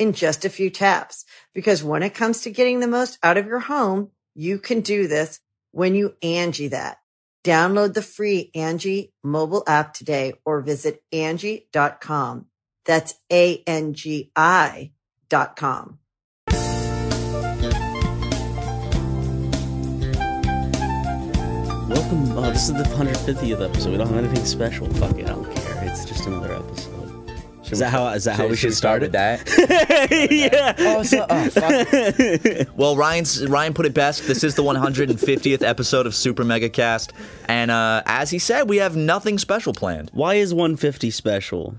in just a few taps. Because when it comes to getting the most out of your home, you can do this when you Angie that. Download the free Angie mobile app today or visit Angie.com. That's A-N-G-I dot com. Welcome. Oh, this is the 150th episode. We don't have anything special. Fuck it, I don't care. It's just another episode. Is that how? Is that how we should start with it? that? yeah. oh, so, oh, fuck. well, Ryan's Ryan put it best. This is the 150th episode of Super Mega Cast, and uh, as he said, we have nothing special planned. Why is 150 special?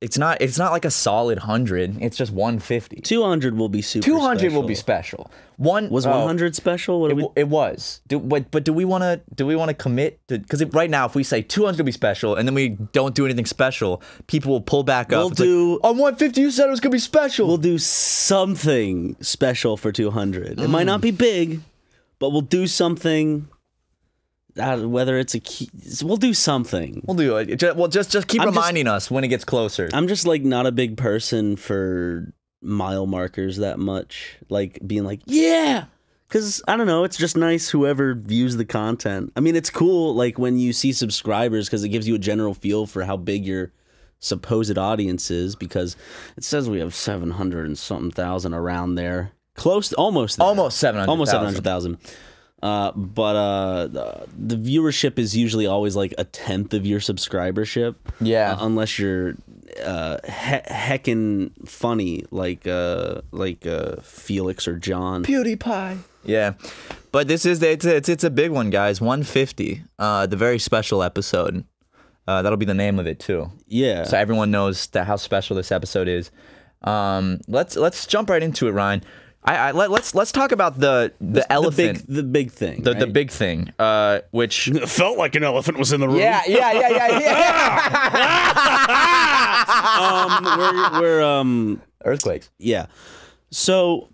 It's not. It's not like a solid hundred. It's just 150. 200 will be super. 200 will be special. special. One Was oh, 100 special? What It, we? it was. Do, but, but do we want to? Do we want to commit? Because right now, if we say 200 will be special, and then we don't do anything special, people will pull back We'll up. Like, do- on 150. You said it was gonna be special. We'll do something special for 200. It might Mm. not be big, but we'll do something. Uh, whether it's a key, we'll do something. We'll do it. Ju- Well, just just keep I'm just- reminding us when it gets closer. I'm just like not a big person for mile markers that much. Like being like, yeah. Cause I don't know, it's just nice whoever views the content. I mean, it's cool like when you see subscribers because it gives you a general feel for how big your supposed audience is because it says we have 700 and something thousand around there. Close almost there. Almost 700,000. Almost 700,000. Uh, but uh, the, the viewership is usually always like a tenth of your subscribership. Yeah. Uh, unless you're uh, he- heckin' funny like uh, like uh, Felix or John. PewDiePie. Yeah, but this is it's it's it's a big one, guys. 150, uh, the very special episode. Uh, that'll be the name of it too, Yeah. so everyone knows that how special this episode is. Um, let's let's jump right into it, Ryan. I, I let, let's let's talk about the the, the elephant, big the big thing. the, the big thing, uh, which It felt like an elephant was in the room. yeah yeah yeah yeah yeah um, we're, we're um earthquakes. Yeah. So,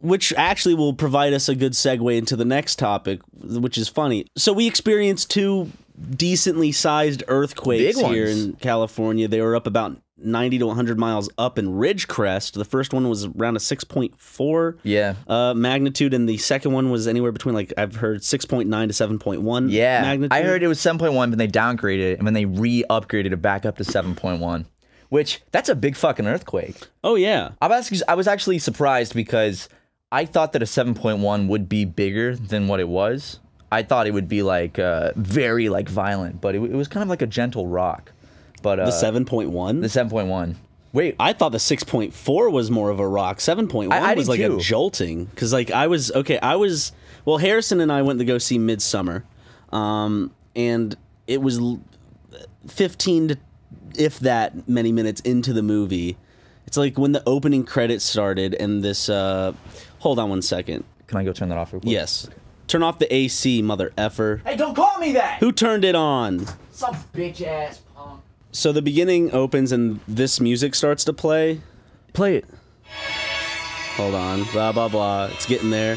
which actually will provide us a good segue into the next topic, which is funny. So, we experienced two decently sized earthquakes here in California. They were up about 90 to 100 miles up in Ridgecrest. The first one was around a 6.4 Yeah. uh, magnitude, and the second one was anywhere between, like, I've heard 6.9 to 7.1 Yeah, magnitude. I heard it was 7.1, but they downgraded it, and then they re-upgraded it back up to 7.1. Which that's a big fucking earthquake. Oh, yeah. I was actually, I was actually surprised because I thought that a 7.1 would be bigger than what it was. I thought it would be like uh, very like violent, but it, it was kind of like a gentle rock. But uh, The 7.1? the 7.1. Wait, I thought the 6.4 was more of a rock. 7.1 I- I was did like too. a jolting cuz like I was okay, I was well Harrison and I went to go see Midsummer. Um and it was l- 15 to if that many minutes into the movie. It's like when the opening credits started and this uh hold on one second. can I go turn that off real quick? Yes. Turn off the AC, mother effer. Hey, don't call me that. Who turned it on? Some bitch ass punk. So the beginning opens and this music starts to play. Play it. hold on, blah blah blah. It's getting there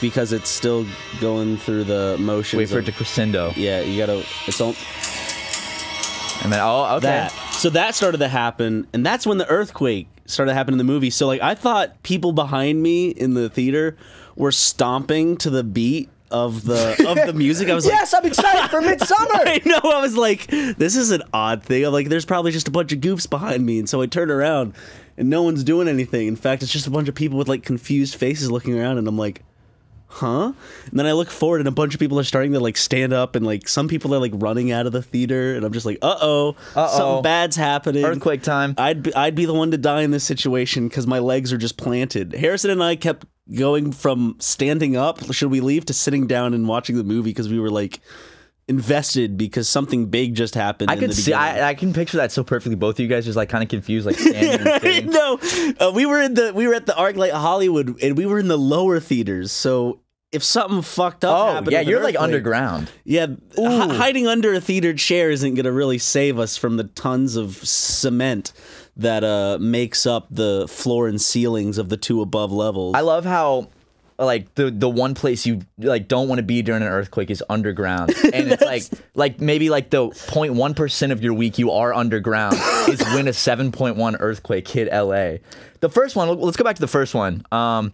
because it's still going through the motions. Wait for it to crescendo, Yeah, you gotta. It's all and then oh, okay. that. So that started to happen, and that's when the earthquake started to happen in the movie. So like, I thought people behind me in the theater were stomping to the beat of the of the music. I was like, Yes, I'm excited for Midsummer. I know. I was like, this is an odd thing. I'm like, there's probably just a bunch of goofs behind me, and so I turn around, and no one's doing anything. In fact, it's just a bunch of people with like confused faces looking around, and I'm like, huh? And then I look forward, and a bunch of people are starting to like stand up, and like some people are like running out of the theater, and I'm just like, uh oh, Uh-oh. something bad's happening. Earthquake time. I'd be, I'd be the one to die in this situation because my legs are just planted. Harrison and I kept going from standing up, should we leave, to sitting down and watching the movie because we were like invested because something big just happened. I could see. I, I can picture that so perfectly. Both of you guys just like kind of confused, like standing. no, uh, we were in the we were at the ArcLight Hollywood and we were in the lower theaters. So if something fucked up, Oh happened yeah, you're like underground. Yeah, hi- hiding under a theater chair isn't going to really save us from the tons of cement that uh, makes up the floor and ceilings of the two above levels. I love how like the the one place you like don't want to be during an earthquake is underground, and it's like like maybe like the 0.1 percent of your week you are underground is when a 7.1 earthquake hit L.A. The first one. Let's go back to the first one. Um,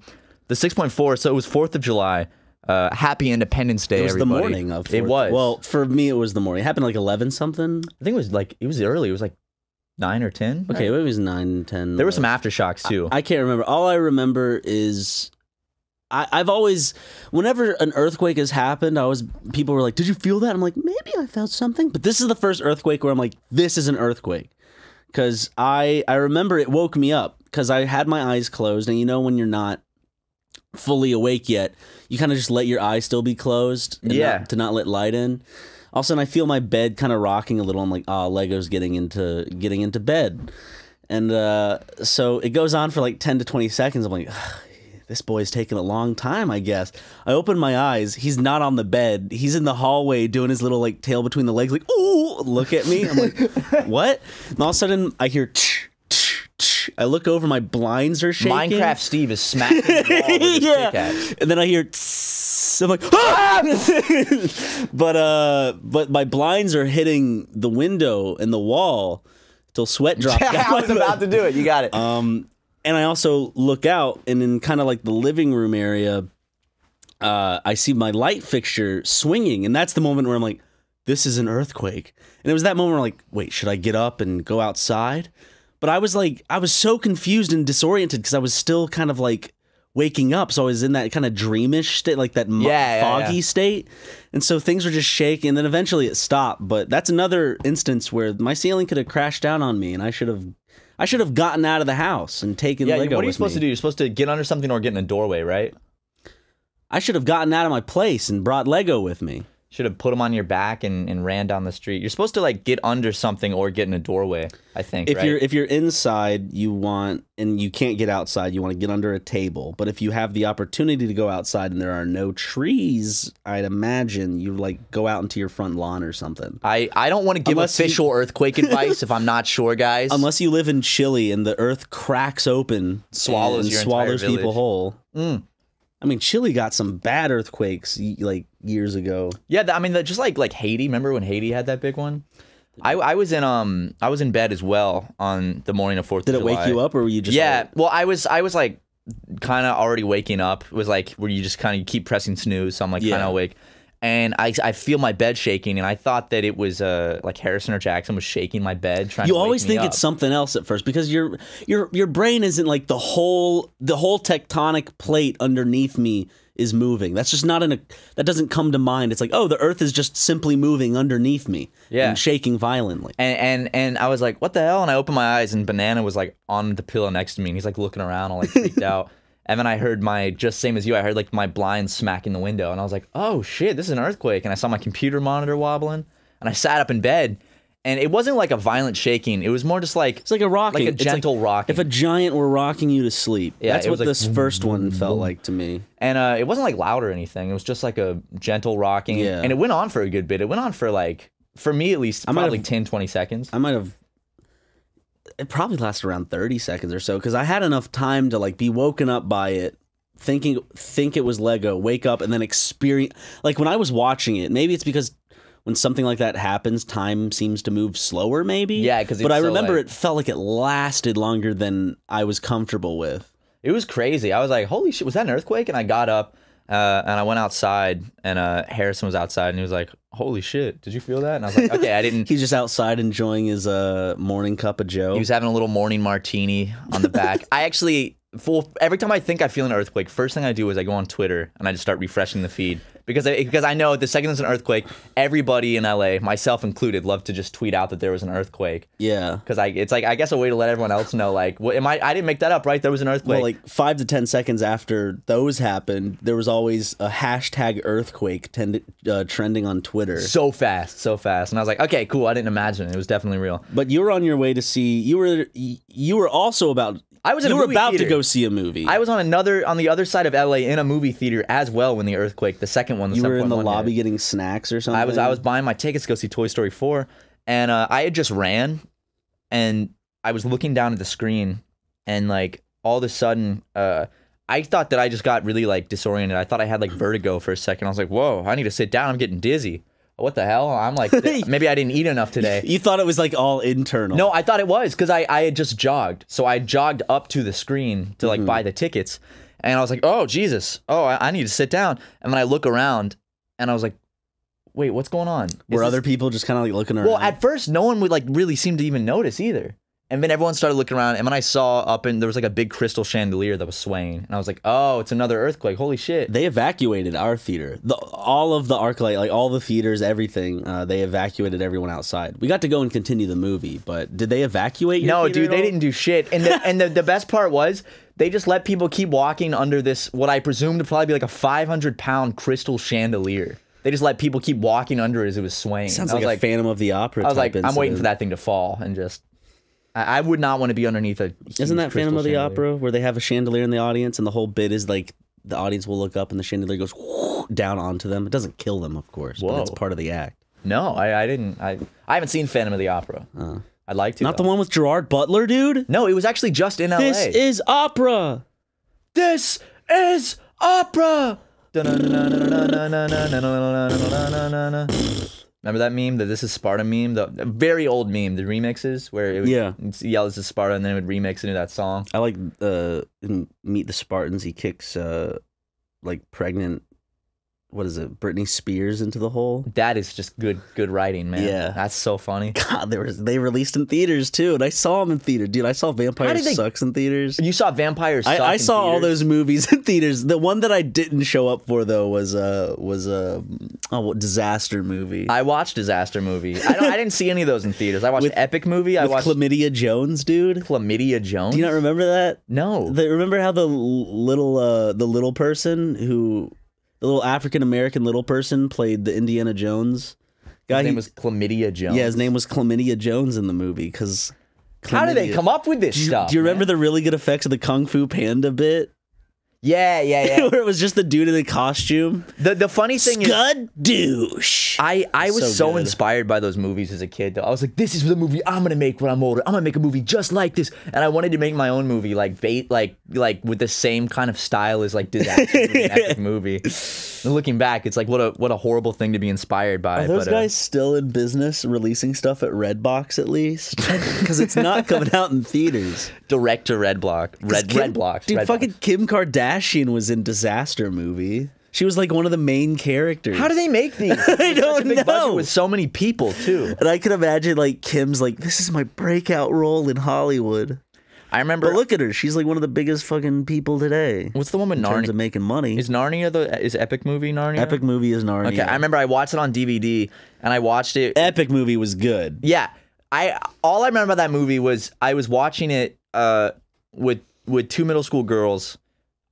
the 6.4. So it was Fourth of July. Uh, happy Independence Day. it was everybody. the morning of. It was. Well, for me, it was the morning. It happened like eleven something. I think it was like it was early. It was like nine or ten. Okay, maybe it was nine, ten. There were some aftershocks too. I can't remember. All I remember is I, I've always, whenever an earthquake has happened, I was people were like, "Did you feel that?" I'm like, "Maybe I felt something," but this is the first earthquake where I'm like, "This is an earthquake," because I I remember it woke me up because I had my eyes closed, and you know when you're not fully awake yet, you kind of just let your eyes still be closed, Yeah. not- to not let light in. All of a sudden, I feel my bed kind of rocking a little. I'm like, "Ah, Lego's getting into getting into bed." And uh, so it goes on for like 10 to 20 seconds. I'm like, this boy's taking a long time, I guess. I open my eyes. He's not on the bed. He's in the hallway doing his little like tail between the legs, like, ooh, look at me. I'm like, what? And all of a sudden, I hear, tch, tch, tch. I look over, my blinds are shaking. Minecraft Steve is smacking the wall with his yeah. pickaxe. And then I hear tss. I'm like, ah! but uh, but my blinds are hitting the window and the wall till sweat drops. I was about to do it. You got it. um, and I also look out, and in kind of like the living room area, uh, I see my light fixture swinging, and that's the moment where I'm like, "This is an earthquake." And it was that moment where I'm like, "Wait, should I get up and go outside?" But I was like, I was so confused and disoriented because I was still kind of like waking up, so I was in that kind of dreamish state, like that Yeah, yeah, foggy yeah. state, and so things were just shaking. And then eventually it stopped. But that's another instance where my ceiling could have crashed down on me, and I should have, I should have gotten out of the house and taken yeah, Lego. what are you supposed me. to do? You're supposed to get under something or get in a doorway, right? I should have gotten out of my place and brought Lego with me. Should have put them on your back and, and ran down the street. You're supposed to like get under something or get in a doorway. I think. If right? you're if you're inside, you want and you can't get outside, you want to get under a table. But if you have the opportunity to go outside and there are no trees, I'd imagine you like go out into your front lawn or something. I, I don't want to give Unless you- official earthquake advice if I'm not sure, guys. Unless you live in Chile and the earth cracks open, Swallows and swallows people village. whole. Mm. I mean, Chile got some bad earthquakes like years ago. Yeah, I mean, just like like Haiti. Remember when Haiti had that big one? I, I was in um I was in bed as well on the morning of Fourth. Did it wake you up, or were you just yeah. like- well, I was I was like kind of already waking up. It was like where you just kind of keep pressing snooze. So I'm like kind Yeah. of awake, and I I feel my bed shaking, and I thought that it was uh like Harrison or Jackson was shaking my bed trying. you always think up. it's something else at first because your your your brain isn't like the whole the whole tectonic plate underneath me is moving. That's just not in a that doesn't come to mind. It's like, oh, the earth is just simply moving underneath me Yeah. and shaking violently. And, and and I was like, what the hell? And I opened my eyes, and Banana was like on the pillow next to me, and he's like looking around, all like freaked out. And then I heard my just same as you, I heard like my blinds smacking the window, and I was like, oh shit, this is an earthquake. And I saw my computer monitor wobbling, and I sat up in bed, and it wasn't like a violent shaking. It was more just like It's like a rocking. like a It's like gentle rocking. If a giant were rocking you to sleep. Yeah, That's what like this first one felt like to me. and uh, it wasn't like loud or anything. It was just like a gentle rocking, Yeah. and it went on for a good bit. It went on for like for me at least I probably have- 10, 20 seconds. I might have it probably lasted around 30 seconds or so because I had enough time to like be woken up by it, thinking think it was Lego, wake up and then experience like when I was watching it, maybe it's because when something like that happens, time seems to move slower, maybe. Yeah, 'cause but I so, remember like- it felt like it lasted longer than I was comfortable with. It was crazy. I was like, "Holy shit, was that an earthquake?" And I got up uh, and I went outside, and uh, Harrison was outside, and he was like, "Holy shit, did you feel that?" And I was like, "Okay, I didn't." He's just outside enjoying his uh, morning cup of Joe. He was having a little morning martini on the back. I actually, full, every time I think I feel an earthquake, first thing I do is I go on Twitter and I just start refreshing the feed because I, because I know the second there's an earthquake, everybody in LA, myself included, love to just tweet out that there was an earthquake yeah. because I it's like I guess a way to let everyone else know like what am I I didn't make that up right there was an earthquake. Well, like five to ten seconds after those happened, there was always a hashtag earthquake tend- uh, trending on Twitter. so fast, so fast, and I was like, okay, cool. I didn't imagine it, it was definitely real. But you were on your way to see. You were you were also about. I was in you were about theater. to go see a movie. I was on another on the other side of LA in a movie theater as well when the earthquake, the second one, the you were in the 7.1 hit. lobby getting snacks or something. I was I was buying my tickets to go see Toy Story 4 and uh, I had just ran and I was looking down at the screen and like all of a sudden uh, I thought that I just got really like disoriented. I thought I had like vertigo for a second. I was like, "Whoa, I need to sit down. I'm getting dizzy." What the hell? I'm like maybe I didn't eat enough today. You thought it was like all internal. No, I thought it was because I, I had just jogged. So I jogged up to the screen to Mm-hmm. like buy the tickets. And I was like, oh, Jesus. Oh, I, I need to sit down. And then I look around and I was like, wait, what's going on? Is Were this- other people just kind of like looking around? Well, at first, no one would like really seem to even notice either. And then everyone started looking around. And when I saw up and there was like a big crystal chandelier that was swaying. And I was like, oh, it's another earthquake. Holy shit. they evacuated our theater. The, all of the ArcLight, like all the theaters, everything. Uh, they evacuated everyone outside. We got to go and continue the movie, but did they evacuate? No, dude, they didn't do shit. And the, and the, the best part was they just let people keep walking under this what I presume to probably be like a 500 pound crystal chandelier. They just let people keep walking under it as it was swaying. Sounds I like a Phantom of the Opera. I was like, I'm waiting for that thing to fall and just. I, I would not want to be underneath a. Isn't that Phantom of the chandelier. Opera where they have a chandelier in the audience and the whole bit is like the audience will look up and the chandelier goes down onto them. It doesn't kill them, of course, but it's part of the act. No, I, I didn't. I I haven't seen Phantom of the Opera. Uh. I'd like to. Not the one with Gerard Butler, dude. No, it was actually just in LA. This is opera. This is opera. Remember that meme, the "This is Sparta" meme, the very old meme, the remixes where it would Yeah. yell "This is Sparta" and then it would remix into that song. I like uh in Meet the Spartans. He kicks uh like pregnant. What is it? Britney Spears into the hole. That is just good, good writing, man. Yeah. that's so funny. God, they were they released in theaters too, and I saw them in theater, dude. I saw Vampire they- Sucks in theaters. You saw Vampires. I, I in saw all those movies in theaters. The one that I didn't show up for though was uh was a oh what disaster movie I watched Disaster Movie. I don't. I didn't see any of those in theaters. I watched With- Epic Movie. I watched Chlamydia Jones, dude. Chlamydia Jones. Do you not remember that? No. The, remember how the little uh the little person who the little African American little person played the Indiana Jones guy? His name he- was Chlamydia Jones. yeah, his name was Chlamydia Jones in the movie because. How did they come up with this Do you, stuff? do you remember man? the really good effects of the Kung Fu Panda bit? Yeah, yeah, yeah. Where it was just the dude in the costume? the the funny thing is, Scud douche. I, I was So so, inspired by those movies as a kid. Though I was like, this is the movie I'm gonna make when I'm older. I'm gonna make a movie just like this, and I wanted to make my own movie, like bait, like like with the same kind of style as like disaster movie, epic movie. And looking back, it's like what a what a horrible thing to be inspired by. Are those but, uh, guys still in business releasing stuff at Redbox at least? Because it's not coming out in theaters. direct to Red Block, Red Kim- Red Dude, Red fucking Blocks. Kim Kardashian was in Disaster Movie. She was like one of the main characters. How do they make these? I don't a big budget know. with so many people too. And I could imagine like Kim's like, this is my breakout role in Hollywood. I remember. But look at her. She's like one of the biggest fucking people today. what's the one with in terms Narnia? of making money. Is Narnia the is Epic movie Narnia? Epic movie is Narnia. Okay, I remember I watched it on DVD and I watched it. Epic movie was good. Yeah, I all I remember about that movie was I was watching it uh with with two middle school girls.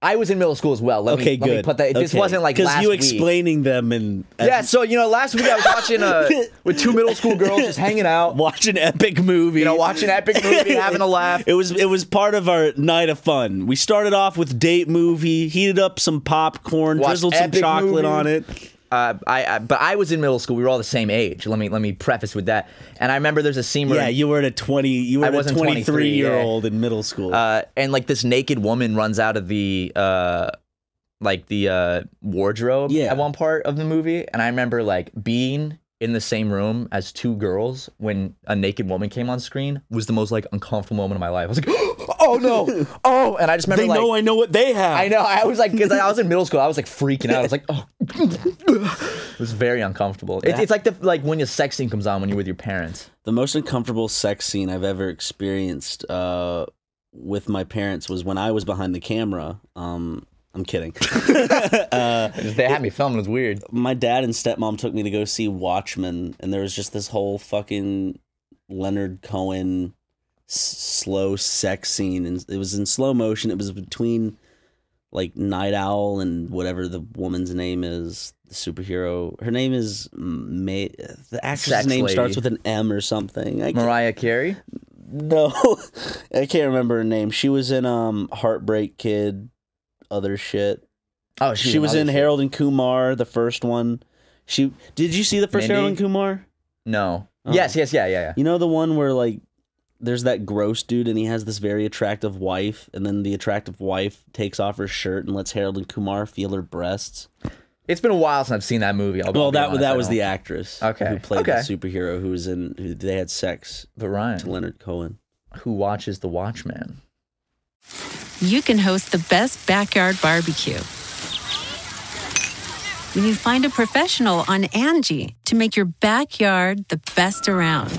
I was in middle school as well. Let Okay, me, good. Let me put that. This wasn't like last you week. explaining them and Yeah, so you know, last week I was watching uh with two middle school girls just hanging out, watching epic movie. you know, watching epic movie, having a laugh. It was it was part of our night of fun. We started off with date movie, heated up some popcorn, Watched drizzled some chocolate movie. on it. Uh, I, I but I was in middle school. We were all the same age. Let me let me preface with that. And I remember there's a scene where Yeah, you were at a twenty. You were I a wasn't twenty-three 23, year yeah. old in middle school. uh, and like this naked woman runs out of the uh, like the uh, wardrobe Yeah. at one part of the movie, and I remember like being in the same room as two girls when a naked woman came on screen was the most like uncomfortable moment of my life. I was like, oh no, oh, and I just remember they like. know I know what they have. I know. I was like, because I was in middle school, I was like freaking out. I was like, oh, it was very uncomfortable. It, it's like the like when your sex scene comes on when you're with your parents. The most uncomfortable sex scene I've ever experienced uh, with my parents was when I was behind the camera. Um, I'm kidding. uh, They had me filming. It was weird. my dad and stepmom took me to go see Watchmen, and there was just this whole fucking Leonard Cohen s- slow sex scene, and it was in slow motion. It was between like Nite Owl and whatever the woman's name is, the superhero. Her name is May. The actress' Sex name lady. starts with an M or something. I Mariah Carey. no, I can't remember her name. She was in um Heartbreak Kid, other shit. Oh, She was in Harold and Kumar, the first one. She did you see the first Mindy? Harold and Kumar? No. Oh. Yes. Yes. Yeah. Yeah. Yeah. You know the one where like there's that gross dude and he has this very attractive wife, and then the attractive wife takes off her shirt and lets Harold and Kumar feel her breasts. It's been a while since I've seen that movie. I'll, Well, that honest, that was the actress Okay, who played okay. the superhero who was in. Who, they had sex But to Leonard Cohen. who watches The Watchman? you can host the best backyard barbecue. When you find a professional on Angie to make your backyard the best around.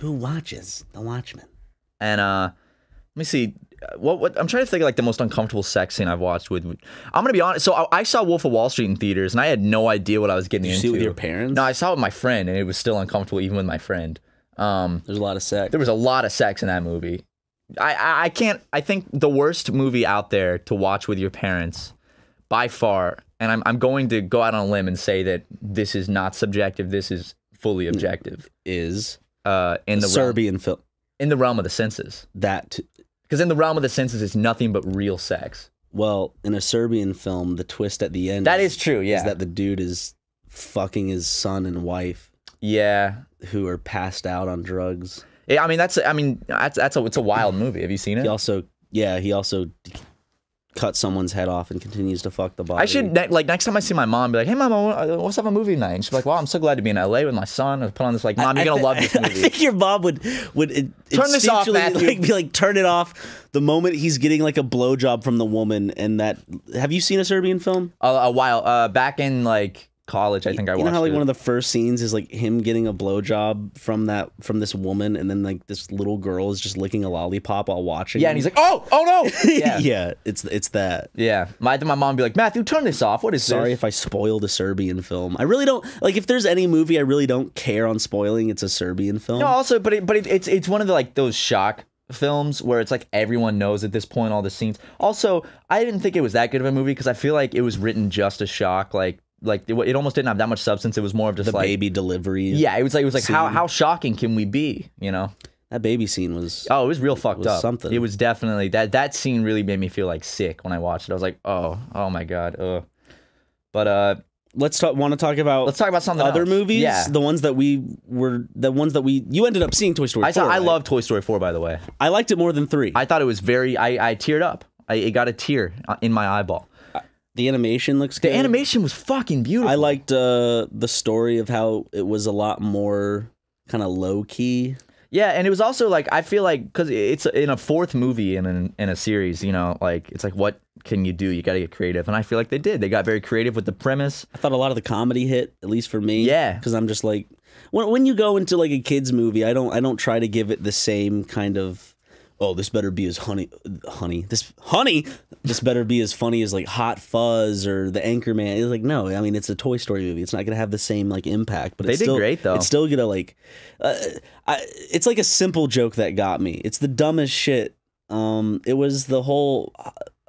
Who watches The Watchmen? And uh, let me see. What, what I'm trying to think of like the most uncomfortable sex scene I've watched with. I'm gonna be honest. So I, I saw Wolf of Wall Street in theaters, and I had no idea what I was getting Did you into. see it with your parents? No, I saw it with my friend, and it was still uncomfortable even with my friend. Um, There's a lot of sex. there was a lot of sex in that movie. I, I I can't. I think the worst movie out there to watch with your parents, by far. And I'm I'm going to go out on a limb and say that this is not subjective. This is fully objective. is Uh, in the realm, Serbian film. in the realm of the senses, That because in the realm of the senses, it's nothing but real sex. well, in a Serbian film, the twist at the end That is, is true. Yeah. is that the dude is fucking his son and wife yeah. who are passed out on drugs. Yeah, I mean that's I mean that's that's a it's a wild movie. Have you seen it? He also, yeah, he also cut someone's head off and continues to fuck the body. I should ne- like next time I see my mom, be like, "Hey, mom, I uh, let's have a movie night." And she's like, "Wow, I'm so glad to be in LA with my son." I put on this like, "Mom, you're I gonna love this I think your mom would would Turn this off, Matthew. Like, be like, turn it off the moment he's getting like a blowjob from the woman. And that have you seen a Serbian film? a, a while uh, back in like college, I think I you watched. know how like it. one of the first scenes is like him getting a blowjob from that from this woman, and then like this little girl is just licking a lollipop while watching. yeah, him. and he's like, "Oh, oh no!" yeah, yeah, it's it's that. yeah. My my mom would be like, "Matthew, turn this off. What is Sorry this?" if I spoiled a Serbian film. I really don't like if there's any movie I really don't care on spoiling. It's a Serbian film. No, also, but it, but it, it's it's one of the like those shock films where it's like everyone knows at this point all the scenes. Also, I didn't think it was that good of a movie because I feel like it was written just a shock. Like like it, it almost didn't have that much substance. It was more of just the like baby delivery. yeah, it was like it was like how scene. how shocking can we be? You know. that baby scene was. Oh, it was real fucked was up. something. It was definitely that that scene really made me feel like sick when I watched it. I was like, oh, oh my god, ugh. But uh, Let's talk. Want to talk about? let's talk about something other else. movies. Yeah, the ones that we were, the ones that we. You ended up seeing Toy Story. I saw. 4, I right? love Toy Story 4, by the way. I liked it more than three. I thought it was very. I I teared up. I it got a tear uh, in my eyeball. The animation looks good. The good. animation was fucking beautiful. I liked uh, the story of how it was a lot more kind of low key. Yeah, and it was also like I feel like because it's in a fourth movie in an, in a series, you know, like it's like what can you do? You got to get creative, and I feel like they did. They got very creative with the premise. I thought a lot of the comedy hit, at least for me. Yeah. because I'm just like, when when you go into like a kids movie, I don't I don't try to give it the same kind of. Oh, this better be as honey, honey. This honey, this better be as funny as like Hot Fuzz or The Anchorman. It's like no, I mean it's a Toy Story movie. It's not gonna have the same like impact. But They it's did still, great, though. It's still gonna like, uh, I, it's like a simple joke that got me. It's the dumbest shit. Um, it was the whole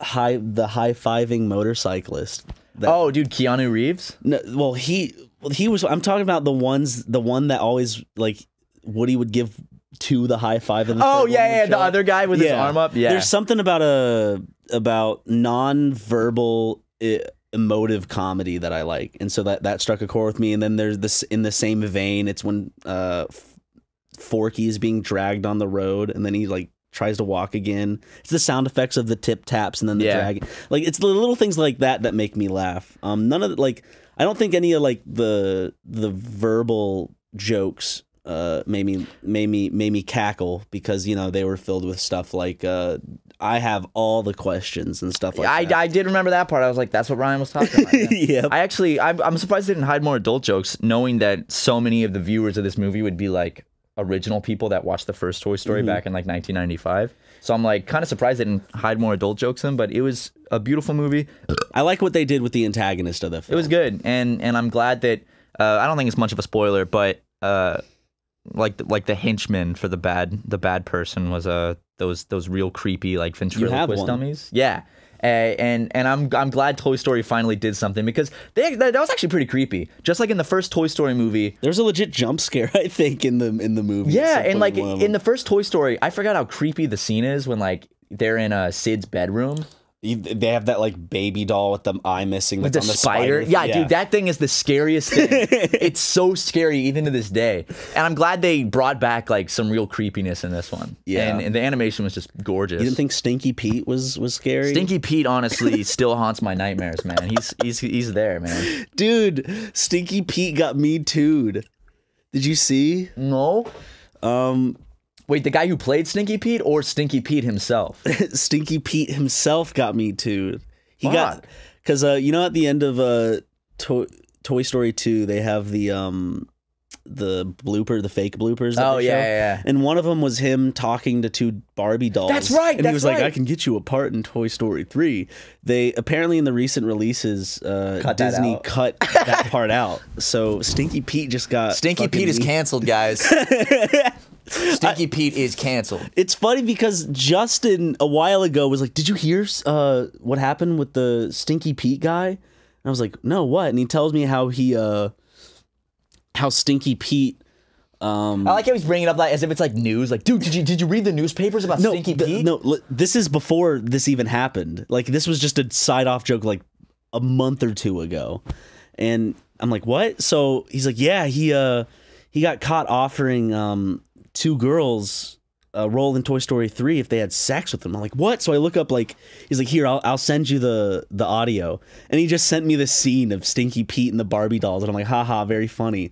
high the high fiving motorcyclist. That, Oh, dude, Keanu Reeves. no, well, he well, he was. I'm talking about the ones, the one that always like Woody would give to the high five. And the Oh yeah, yeah, the other guy with his arm up. Yeah, There's something about a about non-verbal emotive comedy that I like, and so that that struck a chord with me. And then there's this in the same vein. It's when uh, Forky is being dragged on the road, and then he like tries to walk again. It's the sound effects of the tip taps and then the Yeah. drag. Like it's the little things like that that make me laugh. Um, none of the, like I don't think any of like the the verbal jokes uh made me made me made me cackle because you know they were filled with stuff like uh I have all the questions and stuff like I, that. I did remember that part. I was like, that's what Ryan was talking about. Yeah. yeah. I actually, I'm, I'm surprised they didn't hide more adult jokes, knowing that so many of the viewers of this movie would be like original people that watched the first Toy Story back in like 1995. So I'm like kind of surprised they didn't hide more adult jokes in, but it was a beautiful movie. I like what they did with the antagonist of the film. It was good, and and I'm glad that uh, I don't think it's much of a spoiler, but uh, like the, like the henchman for the bad the bad person was uh, those those real creepy like ventriloquist dummies. Yeah. Uh, and and I'm I'm glad Toy Story finally did something because they, that, that was actually pretty creepy. Just like in the first Toy Story movie, There's a legit jump scare, I think, in the in the movie. yeah, and like in the first Toy Story, I forgot how creepy the scene is when like they're in uh, Sid's bedroom they have that like baby doll with the eye missing with that's the, on the spider. Yeah, yeah, dude, that thing is the scariest thing. it's so scary even to this day. And I'm glad they brought back like some real creepiness in this one. Yeah. and, and the animation was just gorgeous. You didn't think Stinky Pete was was scary? Stinky Pete honestly still haunts my nightmares, man. He's he's he's there, man. dude, Stinky Pete got me tooed. Did you see? No. Um, Wait, the guy who played Stinky Pete or Stinky Pete himself? Stinky Pete himself got me tooed. He got because uh, you know at the end of uh, Toy, Toy Story two, they have the um the blooper, the fake bloopers. that Oh, they yeah, show. yeah, yeah. And one of them was him talking to two Barbie dolls. That's right, And he that's was like, "I can get you a part in Toy Story 3. They apparently in the recent releases, uh, Cut Disney out. cut that part out. So Stinky Pete just got Stinky Pete is canceled, guys. Stinky Pete is canceled. It's funny because Justin a while ago was like, "Did you hear uh, what happened with the Stinky Pete guy?" And I was like, "No, what?" And he tells me how he uh how Stinky Pete um I like how he's bringing it up like as if it's like news. Like, dude, did you did you read the newspapers about no, Stinky Pete? no, li- this is before this even happened. Like this was just a side off joke like a month or two ago. And I'm like, "What?" So he's like, "Yeah, he uh he got caught offering um two girls uh, a role in Toy Story 3 if they had sex with him." I'm like, "What?" So I look up like he's like, "Here, I'll I'll send you the the audio." And he just sent me the scene of Stinky Pete and the Barbie dolls and I'm like, "Haha, very funny."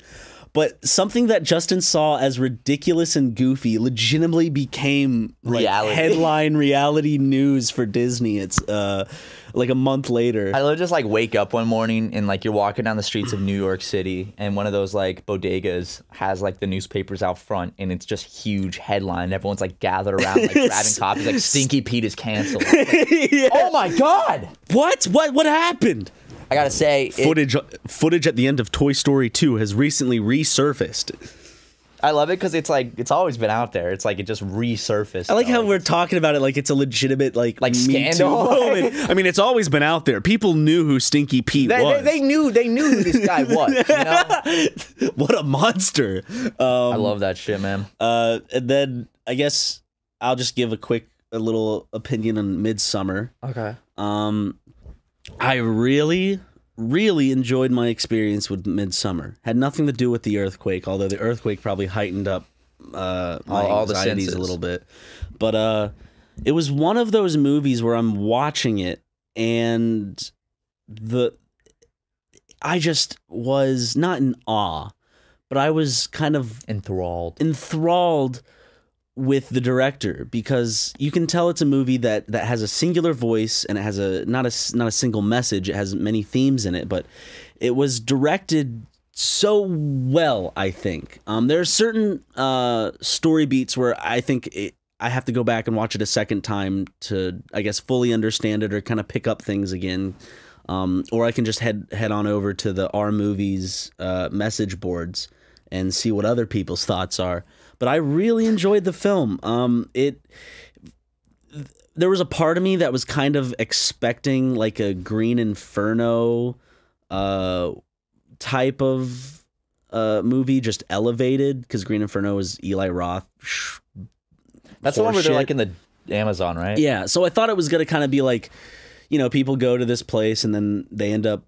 But something that Justin saw as ridiculous and goofy legitimately became like Reality. headline reality news for Disney. It's uh like a month later. I love just like wake up one morning and like you're walking down the streets of New York City and one of those like bodegas has like the newspapers out front and it's just huge headline. Everyone's like gathered around like grabbing copies like Stinky Pete is canceled. Like, Oh my god! what? What what happened? I gotta say, it- Footage footage at the end of Toy Story 2 has recently resurfaced. I love it because it's like it's always been out there. It's like it just resurfaced. I like how we're talking about it like it's a legitimate like Like scandal. moment. I mean, it's always been out there. People knew who Stinky Pete They, was. they, they knew they knew who this guy was. You know? what a monster. Um, I love that shit, man. Uh, and then I guess I'll just give a quick, a little opinion on Midsummer. Okay. Um, I really, really enjoyed my experience with Midsummer. Had nothing to do with the earthquake, although the earthquake probably heightened up uh, my All- all the senses. a little bit. But uh, it was one of those movies where I'm watching it and the I just was not in awe, but I was kind of Enthralled. enthralled with the director because you can tell it's a movie that that has a singular voice and it has a not a not a single message. It has many themes in it, but it was directed so well. I think um, there are certain uh, story beats where I think it, I have to go back and watch it a second time to I guess fully understand it or kind of pick up things again. Um, or I can just head head on over to the R movies uh, message boards and see what other people's thoughts are. But I really enjoyed the film. Um, it there was a part of me that was kind of expecting like a Green Inferno uh, type of uh, movie, just elevated because Green Inferno is Eli Roth. That's the one where they're like in the Amazon, right? Yeah, so I thought it was going to kind of be like, you know, people go to this place and then they end up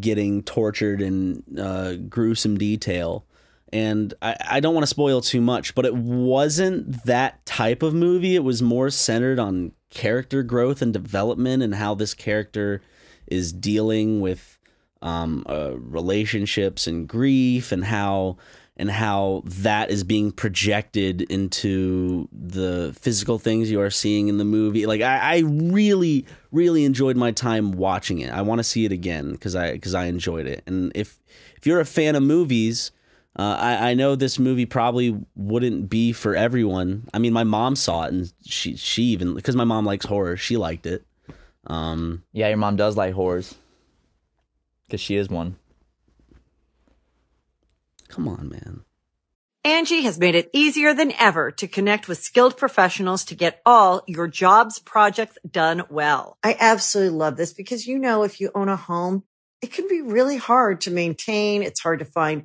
getting tortured in uh, gruesome detail. And I, I don't want to spoil too much, but it wasn't that type of movie. It was more centered on character growth and development and how this character is dealing with um, uh, relationships and grief and how and how that is being projected into the physical things you are seeing in the movie. Like I, I really, really enjoyed my time watching it. I want to see it again because I because I enjoyed it. And if if you're a fan of movies, uh, I, I know this movie probably wouldn't be for everyone. I mean, my mom saw it and she she even because my mom likes horror, she liked it. Um, Yeah, your mom does like horrors. Because she is one. come on, man. Angie has made it easier than ever to connect with skilled professionals to get all your jobs projects done well. I absolutely love this because, you know, if you own a home, it can be really hard to maintain. It's hard to find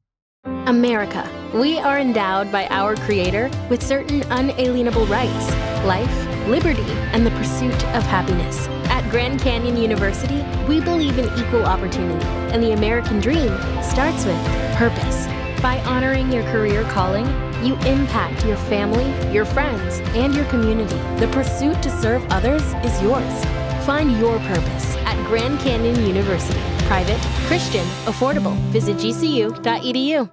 America. We are endowed by our Creator with certain unalienable rights life, liberty, and the pursuit of happiness. At Grand Canyon University, we believe in equal opportunity, and the American dream starts with purpose. By honoring your career calling, you impact your family, your friends, and your community. The pursuit to serve others is yours. Find your purpose at Grand Canyon University. Private, Christian, affordable. Visit gcu.edu.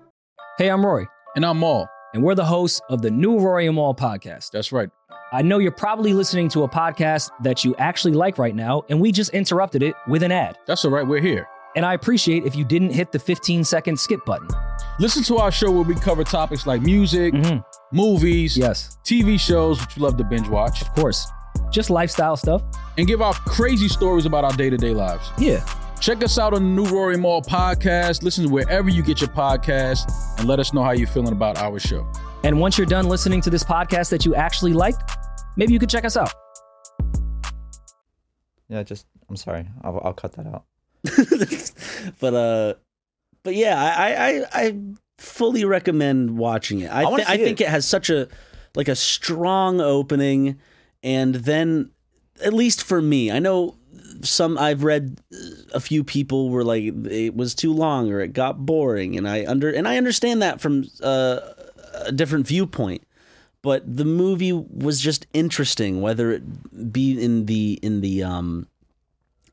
Hey, I'm Rory, And I'm Mal. and we're the hosts of the new Rory and Mal podcast. That's right. I know you're probably listening to a podcast that you actually like right now, and we just interrupted it with an ad. That's all right. We're here. And I appreciate if you didn't hit the 15 second skip button. Listen to our show where we cover topics like music, Mhm. movies, Yes, TV shows, which you love to binge watch, of course. Just lifestyle stuff. and give out crazy stories about our day to day lives. Yeah. Check us out on the New Rory Mal podcast. Listen to wherever you get your podcast and let us know how you're feeling about our show. And once you're done listening to this podcast that you actually like, maybe you could check us out. Yeah, just, I'm sorry. I'll, I'll cut that out. but uh, but yeah, I I, I I fully recommend watching it. I I wanna I see think it. it has such a like a strong opening, and then at least for me, I know some I've read a few people were like it was too long or it got boring, and I under and I understand that from uh, a different viewpoint. But the movie was just interesting, whether it be in the in the um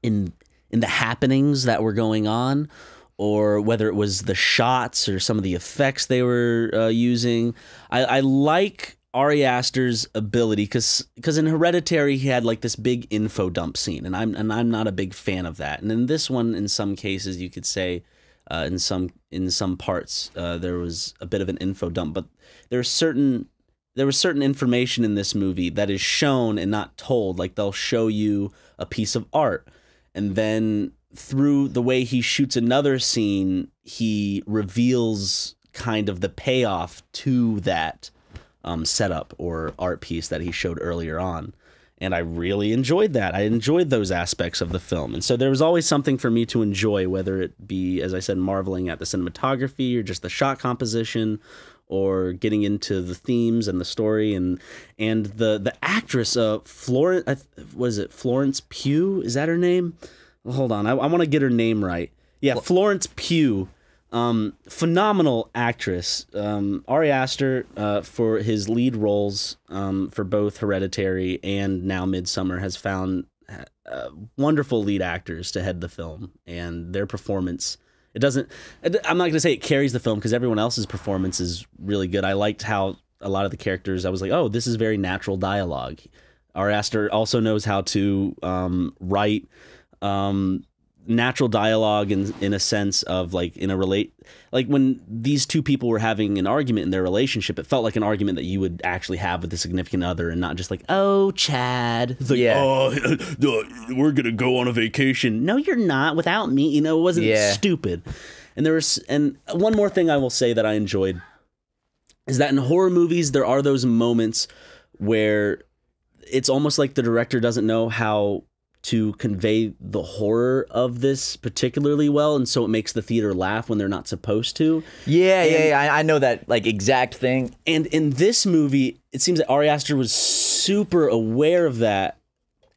in in the happenings that were going on or whether it was the shots or some of the effects they were uh, using I, I like Ari Aster's ability because because in Hereditary he had like this big info dump scene and I'm and I'm not a big fan of that and in this one in some cases you could say uh, in some in some parts uh, there was a bit of an info dump but there are certain there was certain information in this movie that is shown and not told. Like they'll show you a piece of art, and then through the way he shoots another scene, he reveals kind of the payoff to that um, setup or art piece that he showed earlier on. And I really enjoyed that. I enjoyed those aspects of the film. And so there was always something for me to enjoy, whether it be, as I said, marveling at the cinematography or just the shot composition or getting into the themes and the story. And and the the actress uh Florence was it? Florence Pugh? Is that her name? Hold on. I, I want to get her name right. Yeah Florence Pugh um, phenomenal actress. Um, Ari Aster, uh, for his lead roles um, for both Hereditary and now Midsommar, has found uh, wonderful lead actors to head the film, and their performance. It doesn't. I'm not going to say it carries the film because everyone else's performance is really good. I liked how a lot of the characters. I was like, oh, this is very natural dialogue. Ari Aster also knows how to um, write um, natural dialogue in in a sense of like in a relate like when these two people were having an argument in their relationship it felt like an argument that you would actually have with a significant other and not just like oh chad it's like Yeah. oh we're gonna go on a vacation no you're not without me you know it wasn't Yeah. stupid and there was and one more thing i will say that i enjoyed is that in horror movies there are those moments where it's almost like the director doesn't know how to convey the horror of this particularly well and so it makes the theater laugh when they're not supposed to Yeah, yeah, yeah. I, I know that like exact thing. and in this movie it seems that Ari Aster was super aware of that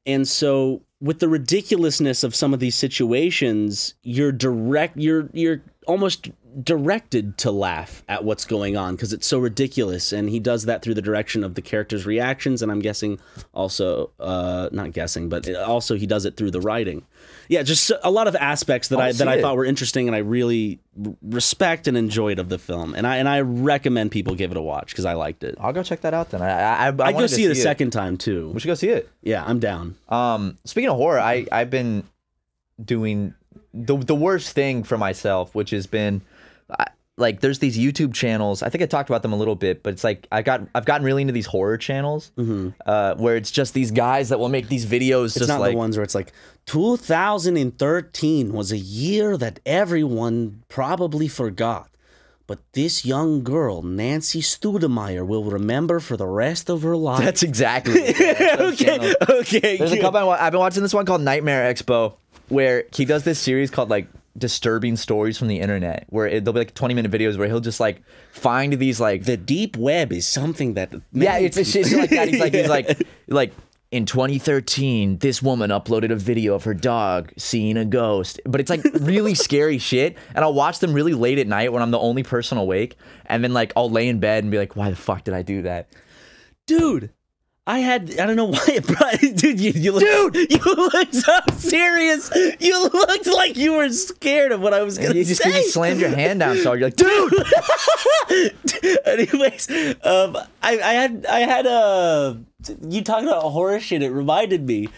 and so with the ridiculousness of some of these situations you're direct you're you're almost directed to laugh at what's going on because it's so ridiculous and he does that through the direction of the characters reactions and i'm guessing also uh not guessing but also he does it through the writing. Yeah just a lot of aspects that Oh, i that i thought were interesting and i really respect and enjoyed of the film and i and i recommend people give it a watch because i liked it. I'll go check that out then. I I, I, I go to see it a second time too. We should go see it. yeah i'm down. Um, speaking of horror, I I've been doing the the worst thing for myself, which has been I, like there's these YouTube channels. I think I talked about them a little bit, but it's like I got I've gotten really into these horror channels, uh, where it's just these guys that will make these videos. It's just not like, the ones where it's like 2013 was a year that everyone probably forgot. But this young girl, Nancy Studemeyer, will remember for the rest of her life. That's exactly. it. That's those channels. okay. There's a couple. I've been watching this one called Nightmare Expo, where he does this series called like disturbing stories from the internet, where it, there'll be like 20 minute videos where he'll just like find these like The deep web is something that. yeah, many it's, it's shit like that. He's like he's like like in 2013, this woman uploaded a video of her dog seeing a ghost, but it's like really scary shit. And I'll watch them really late at night when I'm the only person awake, and then like I'll lay in bed and be like, why the fuck did I do that? dude. I had I don't know why it brought dude you, you look, dude you looked so serious you looked like you were scared of what I was gonna And you just say you slammed your hand down so. You're like, dude. Anyways, um, I, I had I had a you talking about a horror shit. It reminded me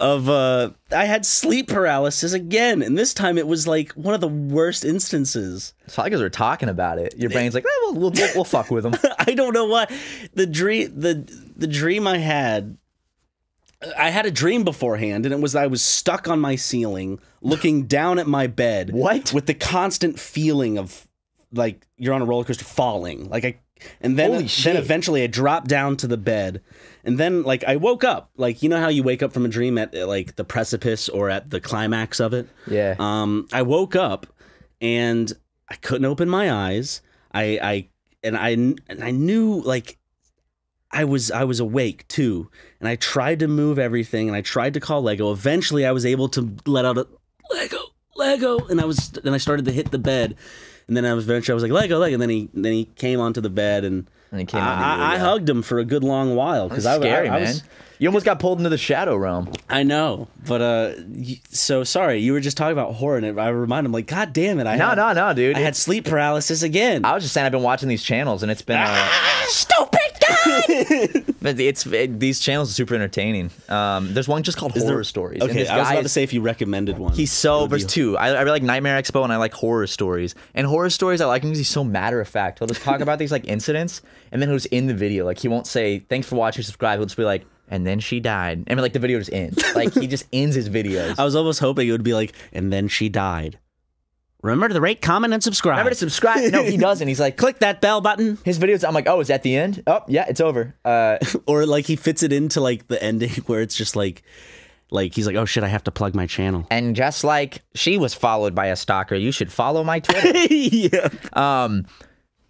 of uh, I had sleep paralysis again, and this time it was like one of the worst instances. It's probably because we're talking about it. Your brain's like, eh, we'll, we'll, we'll, we'll fuck with them. I don't know what the dream the the dream I had. I had a dream beforehand, and it was I was stuck on my ceiling, looking down at my bed. What? With the constant feeling of like you're on a roller coaster falling. Like I, and then Holy then eventually I dropped down to the bed, and then like I woke up. Like you know how you wake up from a dream at like the precipice or at the climax of it. Yeah. Um, I woke up, and I couldn't open my eyes. I I and I and I knew like I was I was awake too, and I tried to move everything, and I tried to call Lego. Eventually, I was able to let out a Lego, Lego, and I was then I started to hit the bed, and then I was eventually I was like Lego, Lego, and then he then he came onto the bed, and, And he came I, I, I hugged him for a good long while because I scary, I, I man. was. You almost got pulled into the shadow realm. I know, but uh, so sorry. You were just talking about horror, and I remind him like, God damn it! I No, had, no, no, dude. I had sleep paralysis again. I was just saying I've been watching these channels and it's been uh, Stupid. But it's it, these channels are super entertaining. Um, there's one just called Is there- Horror Stories. and Okay, this I was guy about to is- say if you recommended one. He's so would be- there's two. I, I really like Nightmare Expo and I like horror stories. And horror stories I like him because he's so matter of fact. He'll just talk about these like incidents and then he'll just end the video. Like he won't say thanks for watching, subscribe. He'll just be like, and then she died. I mean, like the video just ends. Like he just ends his videos. I was almost hoping it would be like, and then she died. Remember to rate, comment, and subscribe. Remember to subscribe. No, he doesn't. He's like, click that bell button. His videos. I'm like, oh, is that the end? Oh, yeah, it's over. Uh, or like he fits it into like the ending where it's just like, like he's like, oh shit, I have to plug my channel. and just like she was followed by a stalker, you should follow my Twitter. yeah. Um,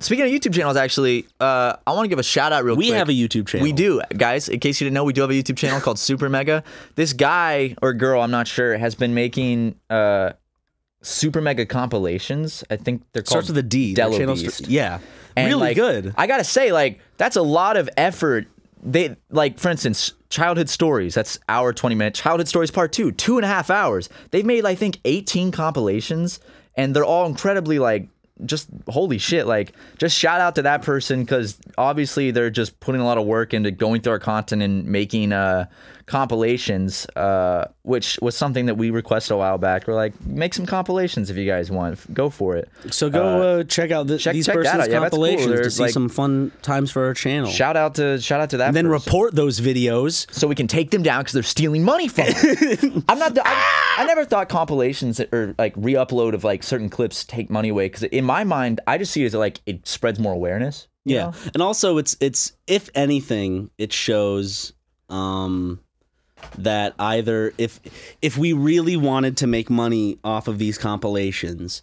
speaking of YouTube channels, actually, uh, I want to give a shout out real We quick. We have a YouTube channel. We do, guys. In case you didn't know, we do have a YouTube channel called Super Mega. This guy or girl, I'm not sure, has been making uh, Super Mega compilations. I think they're called Starts with a D. Channel's- Beast. yeah. And, really like, good. I gotta say, like, that's a lot of effort. They like, for instance, childhood stories. That's hour twenty minute. Childhood stories part two, two and a half hours. They've made, I think, eighteen compilations, and they're all incredibly like. Just holy shit! Like, just shout out to that person because obviously they're just putting a lot of work into going through our content and making uh, compilations, uh, which was something that we requested a while back. We're like, make some compilations if you guys want. Go for it. So go uh, check out the, check- these check person's out. Yeah, that's cool. compilations to see like- some fun times for our channel. Shout out to shout out to that. and then person. report those videos. so we can take them down because they're stealing money from. I'm not. I, I never thought compilations or like re-upload of like certain clips take money away because in my mind I just see it as like it spreads more awareness. Yeah. know? And also it's it's if anything, it shows um that either if if we really wanted to make money off of these compilations,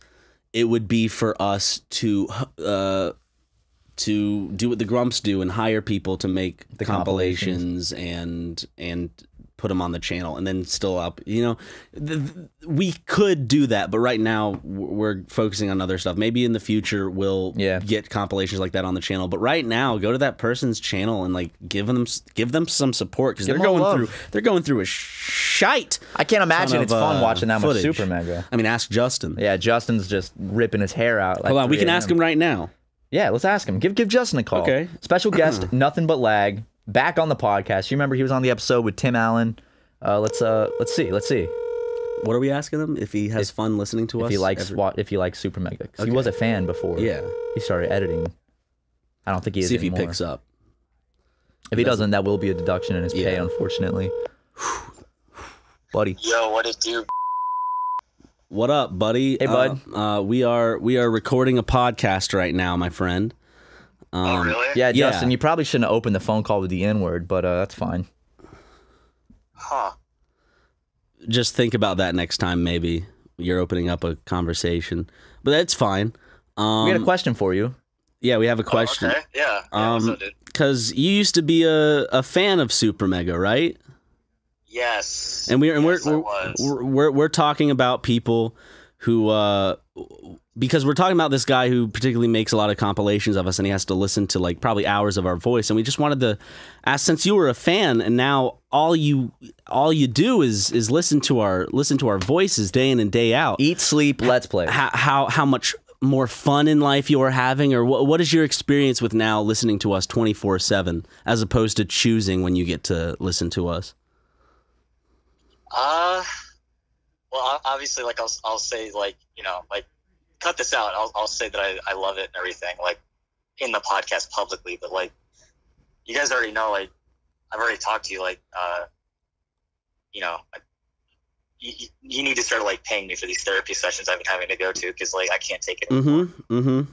it would be for us to uh to do what the grumps do and hire people to make the compilations, and and put them on the channel and then still up you know we could do that but right now we're focusing on other stuff maybe in the future we'll Yeah. get compilations like that on the channel but right now go to that person's channel and like give them give them some support because they're going love. through they're going through a shite I can't imagine it's of, fun uh, watching that much. Super Mega. i mean ask justin Yeah, Justin's just ripping his hair out. Like hold on we can ask him right now Yeah, let's ask him. Give give Justin a call. Okay. Special guest, nothing but lag, back on the podcast. You remember he was on the episode with Tim Allen. Uh, let's uh let's see let's see what are we asking him if he has fun listening to us if he likes every- wa- if he likes Super Mega 'Cause he was a fan before. yeah he started editing. I don't think he is see if he anymore. picks up If he doesn't, that will be a deduction in his pay, Yeah. unfortunately. Buddy. Yo, what it do? What up, buddy? Hey, bud. Uh, uh, we are we are recording a podcast right now, my friend. Um, oh, really? Yeah, Yeah. Justin, you probably shouldn't have opened the phone call with the N word, but uh, that's fine. Huh. Just think about that next time. Maybe you're opening up a conversation, but that's fine. Um, we got a question for you. Yeah, we have a question. Okay. Yeah. yeah Um, up, dude? because you used to be a, a fan of Super Mega, right? Yes. And we're and yes, I we're, we're we're we're talking about people who uh because we're talking about this guy who particularly makes a lot of compilations of us and he has to listen to like probably hours of our voice. And we just wanted to ask since you were a fan and now all you all you do is is listen to our listen to our voices day in and day out. Eat, sleep, let's play. how how, how much more fun in life you are having or what, what is your experience with now listening to us 24/7 as opposed to choosing when you get to listen to us? Uh, well, obviously, like I'll I'll say like you know like cut this out. I'll I'll say that I I love it and everything like in the podcast publicly, but like you guys already know like I've already talked to you like uh you know. like, You, you- you need to start like paying me for these therapy sessions I've been having to go to because like I can't take it. Mm hmm. Mm-hmm.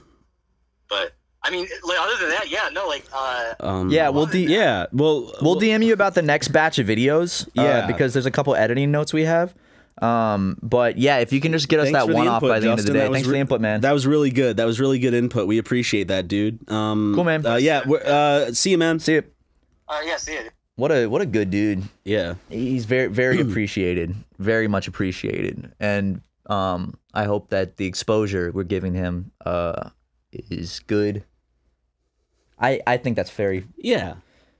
But I mean, like other than that, yeah, no, like uh, Um, Yeah, we'll D- yeah, well, We'll DM you about the next batch of videos. uh, Yeah. because there's a couple editing notes we have. Um, but yeah, if you can just get us Thanks that for the one off input, by the end of the day. That was Thanks for the input, man. That was really good. That was really good input. We appreciate that, dude. Um, Cool, man. Uh, yeah, we're, uh, see you, man. See you. uh yeah, see it. What a what a good dude. Yeah, He's very very appreciated, very much appreciated, and um, I hope that the exposure we're giving him uh is good. I I think that's very yeah.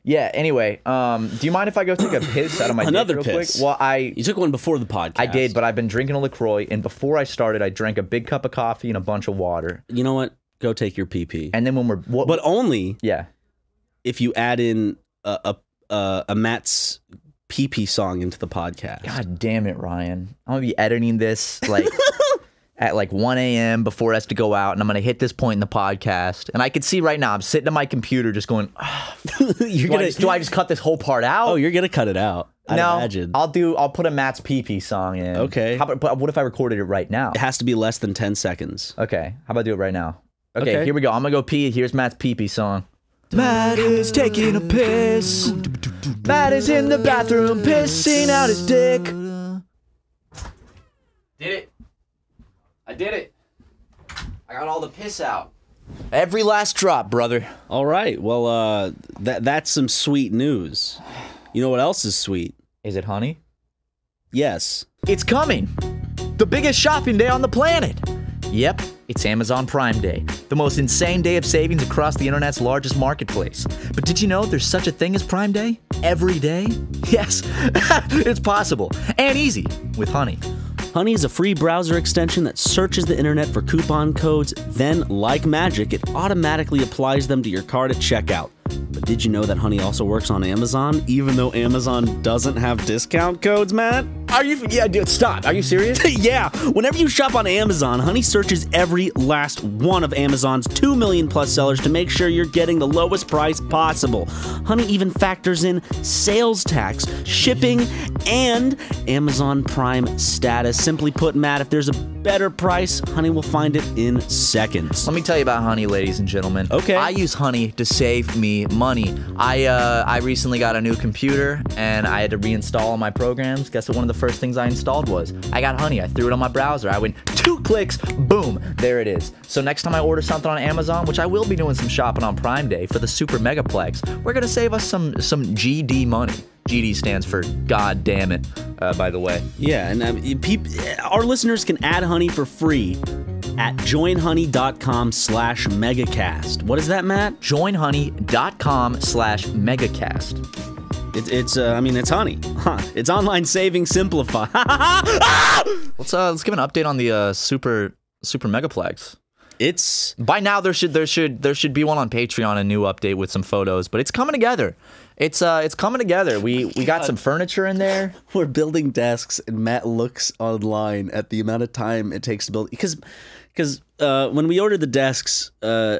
Yeah. Anyway, um, do you mind if I go take a piss out of my dick Another real piss. quick? Well, I You took one before the podcast. I did, but I've been drinking a Lacroix, and before I started, I drank a big cup of coffee and a bunch of water, you know what? Go take your PP. and then when we're what, but only yeah, if you add in a a, a, a Matt's pee pee song into the podcast. God damn it, Ryan. I'm gonna be editing this like at like 1 a.m. before it has to go out, and I'm gonna hit this point in the podcast. And I can see right now, I'm sitting at my computer just going, "Ah, you're do, I gonna just, do I just cut this whole part out? oh, you're gonna cut it out. I'd no, imagine I'll do. I'll put a Matt's PP song in. Okay. How about? But what if I recorded it right now? it has to be less than ten seconds. Okay. How about I do it right now? Okay, Okay. Here we go. I'm gonna go pee. Here's Matt's PP song. Matt is taking a piss. Matt is in the bathroom pissing out his dick. Did it. I did it. I got all the piss out. Every last drop, brother. All right. Well, uh, that that's some sweet news. You know what else is sweet? Is it honey? Yes. It's coming. The biggest shopping day on the planet. Yep, it's Amazon Prime Day, the most insane day of savings across the internet's largest marketplace. But did you know there's such a thing as Prime Day? Every day? Yes, it's possible and easy with Honey. Honey is a free browser extension that searches the internet for coupon codes, then, like magic, it automatically applies them to your card at checkout. But did you know that Honey also works on Amazon, even though Amazon doesn't have discount codes, Matt? Are you? Yeah, dude, stop. Are you serious? yeah. Whenever you shop on Amazon, Honey searches every last one of Amazon's 2 million plus sellers to make sure you're getting the lowest price possible. Honey even factors in sales tax, shipping, and Amazon Prime status. Simply put, Matt, if there's a better price, Honey will find it in seconds. Let me tell you about Honey, ladies and gentlemen. Okay. I use Honey to save me money. I uh, I recently got a new computer and I had to reinstall all my programs. Guess what? One of the first things I installed was I got Honey. I threw it on my browser. I went two clicks, boom, there it is. So next time I order something on Amazon, which I will be doing some shopping on Prime Day for the Super Megaplex, we're gonna save us some some GD money. GD stands for God damn it, uh, by the way. Yeah, and um, peop- our listeners can add Honey for free at joinhoney.com slash megacast. What is that, Matt? Joinhoney.com slash megacast. It, it's, uh, I mean, it's Honey. Huh. It's online saving simplify. Let's uh let's give an update on the uh super super megaplex. It's By now there should there should there should be one on Patreon a new update with some photos, but it's coming together. It's uh it's coming together. We we got some furniture in there. we're building desks, and Matt looks online at the amount of time it takes to build because because uh, when we ordered the desks, uh,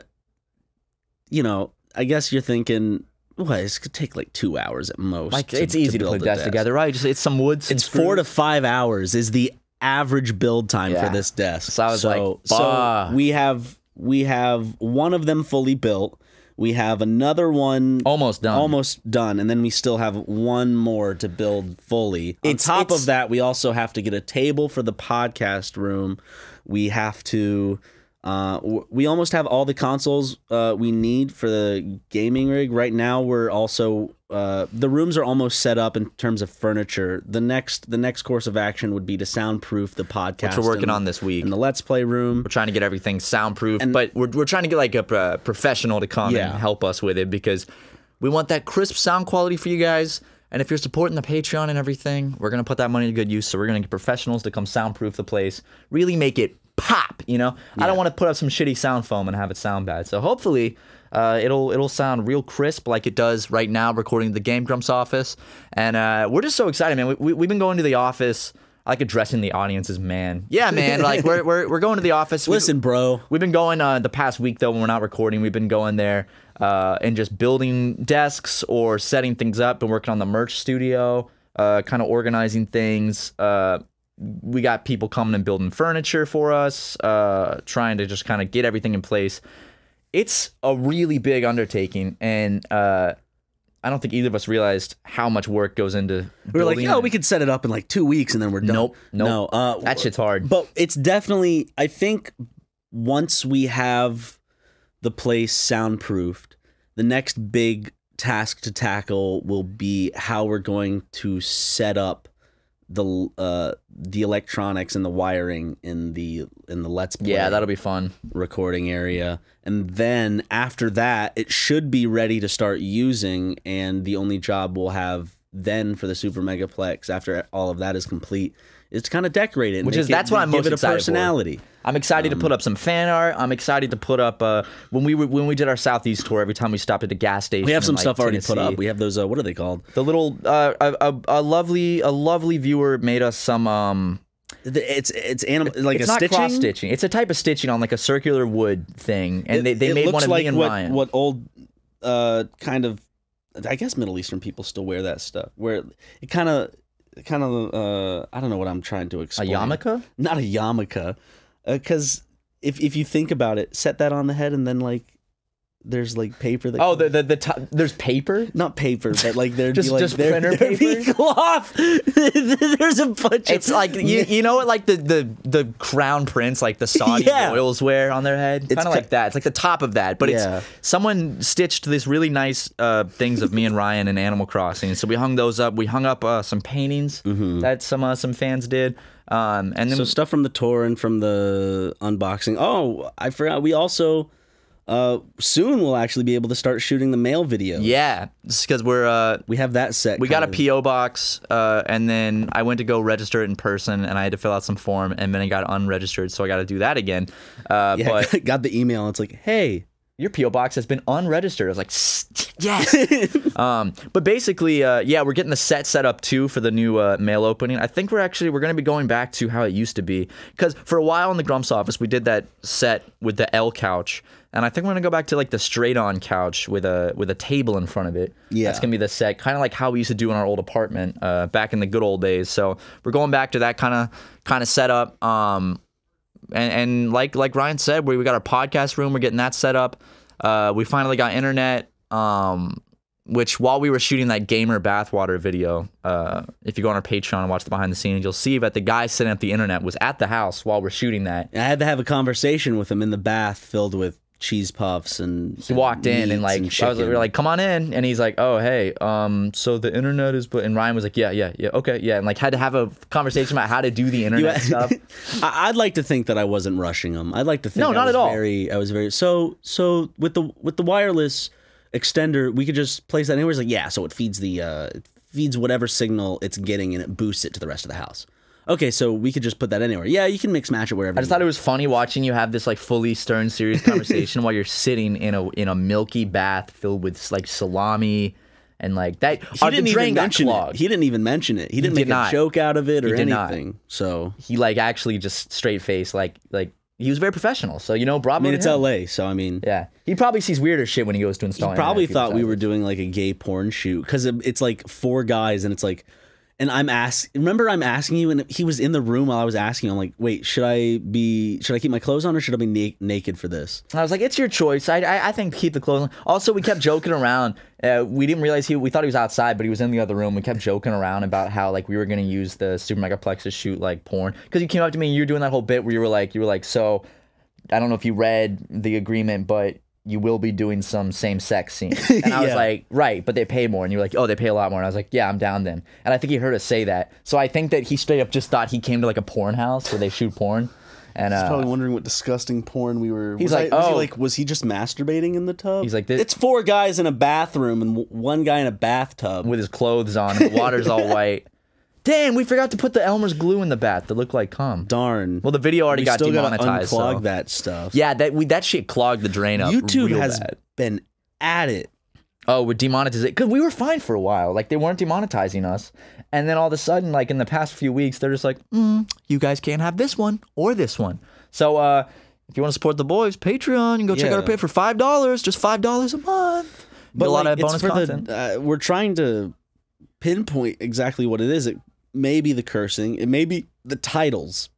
you know, I guess you're thinking. What? This could take like two hours at most. Like it's easy to, build put desks desk. together, right? Just it's some wood. some It's four to five hours is the average build time Yeah. for this desk. So I was like, so we have we have one of them fully built. We have another one almost done. almost done, and then we still have one more to build fully. It's- On top it's- of that, we also have to get a table for the podcast room. We have to. Uh, we almost have all the consoles uh, we need for the gaming rig. Right now, we're also uh, the rooms are almost set up in terms of furniture. The next the next course of action would be to soundproof the podcast, which we're working in- on this week. in the Let's Play room. We're trying to get everything soundproof, And- but we're, we're trying to get like a uh, professional to come Yeah. and help us with it because we want that crisp sound quality for you guys. And if you're supporting the Patreon and everything, we're gonna put that money to good use. So we're gonna get professionals to come soundproof the place, really make it pop. You know, I don't want to put up some shitty sound foam and have it sound bad. So hopefully, uh, it'll it'll sound real crisp like it does right now, recording the Game Grumps office. And uh, we're just so excited, man. We, we, we've been going to the office. I like addressing the audience as man. Yeah, man. Like we're we're, we're going to the office. We- Listen, bro. We've been going uh, the past week though when we're not recording. We've been going there uh, and just building desks or setting things up. Been working on the merch studio, uh, kind of organizing things. We got people coming and building furniture for us, uh, trying to just kind of get everything in place. It's a really big undertaking, and uh, I don't think either of us realized how much work goes into. We were like, oh, it. we could set it up in like two weeks and then we're done. Nope, nope. No, uh, That shit's hard. But it's definitely, I think once we have the place soundproofed, the next big task to tackle will be how we're going to set up the uh the electronics and the wiring in the in the let's play Yeah, that'll be fun. recording area and then after that it should be ready to start using and the only job we'll have then for the super megaplex after all of that is complete is to kind of decorate it, Which is it- that's what I'm give most it a excited personality. For. I'm excited to put up some fan art. I'm excited to put up uh, when we were, when we did our southeast tour. Every time we stopped at the gas station, We have in, some like, stuff already put up. We have those. Uh, what are they called? The little uh, a, a, a lovely a lovely viewer made us some um It's it's animal like it's a not stitching. cross stitching. It's a type of stitching on like a circular wood thing, and It- they, they made one of like me and what, Ryan. What old, uh, kind of, I guess Middle Eastern people still wear that stuff. Where it kind of, kind of, uh, I don't know what I'm trying to explain. A yarmulke? Not a yarmulke, because if if you think about it, set that on the head and then like. There's like paper that oh, the the, the top, there's paper. not paper, but like there'd Just- be like just there, printer there'd be paper? cloth. there's a bunch. It's of, like you, you know what like the, the the crown prince like the Saudi Yeah. royals wear on their head It's kind of ki- like that it's like the top of that but Yeah. it's someone stitched this really nice uh, things of me and Ryan in Animal Crossing so we hung those up we hung up uh, some paintings that some uh, some fans did um, and then so stuff from the tour and from the unboxing. Oh, I forgot. We also uh, soon we'll actually be able to start shooting the mail video. yeah because we're uh, we have that set. we got a. PO box, uh, and then I went to go register it in person, and I had to fill out some form, and then it got unregistered, so I got to do that again. Uh, Yeah, but got the email. It's like, hey, your PO box has been unregistered. I was like, yes. um, but basically, uh, yeah, we're getting the set set up too for the new uh, mail opening. I think we're actually we're gonna be going back to how it used to be because for a while in the Grumps office we did that set with the L couch, and I think we're gonna go back to like the straight on couch with a with a table in front of it. Yeah. that's gonna be the set, kind of like how we used to do in our old apartment uh, back in the good old days. So we're going back to that kind of kind of setup. Um, and, and like like Ryan said, we, we got our podcast room. We're getting that set up. Uh, we finally got internet. Um, which while we were shooting that gamer bathwater video, uh, if you go on our Patreon and watch the behind the scenes, you'll see that the guy setting up the internet was at the house while we're shooting that. I had to have a conversation with him in the bath filled with cheese puffs and He walked in and like I was we were like, "Come on in," and he's like, "Oh hey, um, so the internet is," but and Ryan was like, "Yeah, yeah, yeah, okay, yeah," and like had to have a conversation about how to do the internet stuff. I'd like to think that I wasn't rushing him. I'd like to think No, I not was at all. Very, I was very so so with the with the wireless extender, we could just place that anywhere. It's like yeah, so it feeds the uh, it feeds whatever signal it's getting and it boosts it to the rest of the house. Okay, so we could just put that anywhere. Yeah, you can mix match it wherever. I just thought it was funny watching you have this like fully stern serious conversation while you're sitting in a in a milky bath filled with like salami and like that. He didn't even mention it. He didn't even mention it. He didn't did make not. a joke out of it or He did not. anything. So He like actually just straight face like like he was very professional. So you know, I bravo. mean, to it's him. LA, so I mean, Yeah, he probably sees weirder shit when he goes to install. he probably thought we were doing like a gay porn shoot because it's like four guys and it's like, and I'm ask. Remember, I'm asking you, and he was in the room while I was asking. I'm like, wait, should I be? Should I keep my clothes on or should I be na- naked for this? I was like, "It's your choice." I, I, I think keep the clothes on. Also, we kept joking around. Uh, we didn't realize he. We thought he was outside, but he was in the other room. We kept joking around about how like we were gonna use the Super Megaplex to shoot like porn. Because you came up to me and you were doing that whole bit where you were like, you were like, so I don't know if you read the agreement, but you will be doing some same sex scene. And I was Yeah. like, right, but they pay more. And you were like, oh, they pay a lot more. And I was like, yeah, I'm down then. And I think he heard us say that. So I think that he straight up just thought he came to like a porn house where they shoot porn. And He's uh, probably wondering what disgusting porn we were. He's was like, I- was he oh. like, was he just masturbating in the tub? He's like, this- it's four guys in a bathroom and one guy in a bathtub. with his clothes on, and the water's all white. Damn, we forgot to put the Elmer's glue in the bath that looked like cum. Darn. Well, the video already we got still gotta unclog so- that stuff. Yeah, that we that shit clogged the drain up. YouTube has bad. been at it. Oh, with demonetization because we were fine for a while. Like they weren't demonetizing us, and then all of a sudden, like in the past few weeks, they're just like, mm, "You guys can't have this one or this one." So, uh, if you want to support the boys, Patreon, you can go check out our Yeah. page for five dollars, just five dollars a month. Get a lot of bonus content. The, uh, we're trying to pinpoint exactly what it is. It may be the cursing, it may be the titles,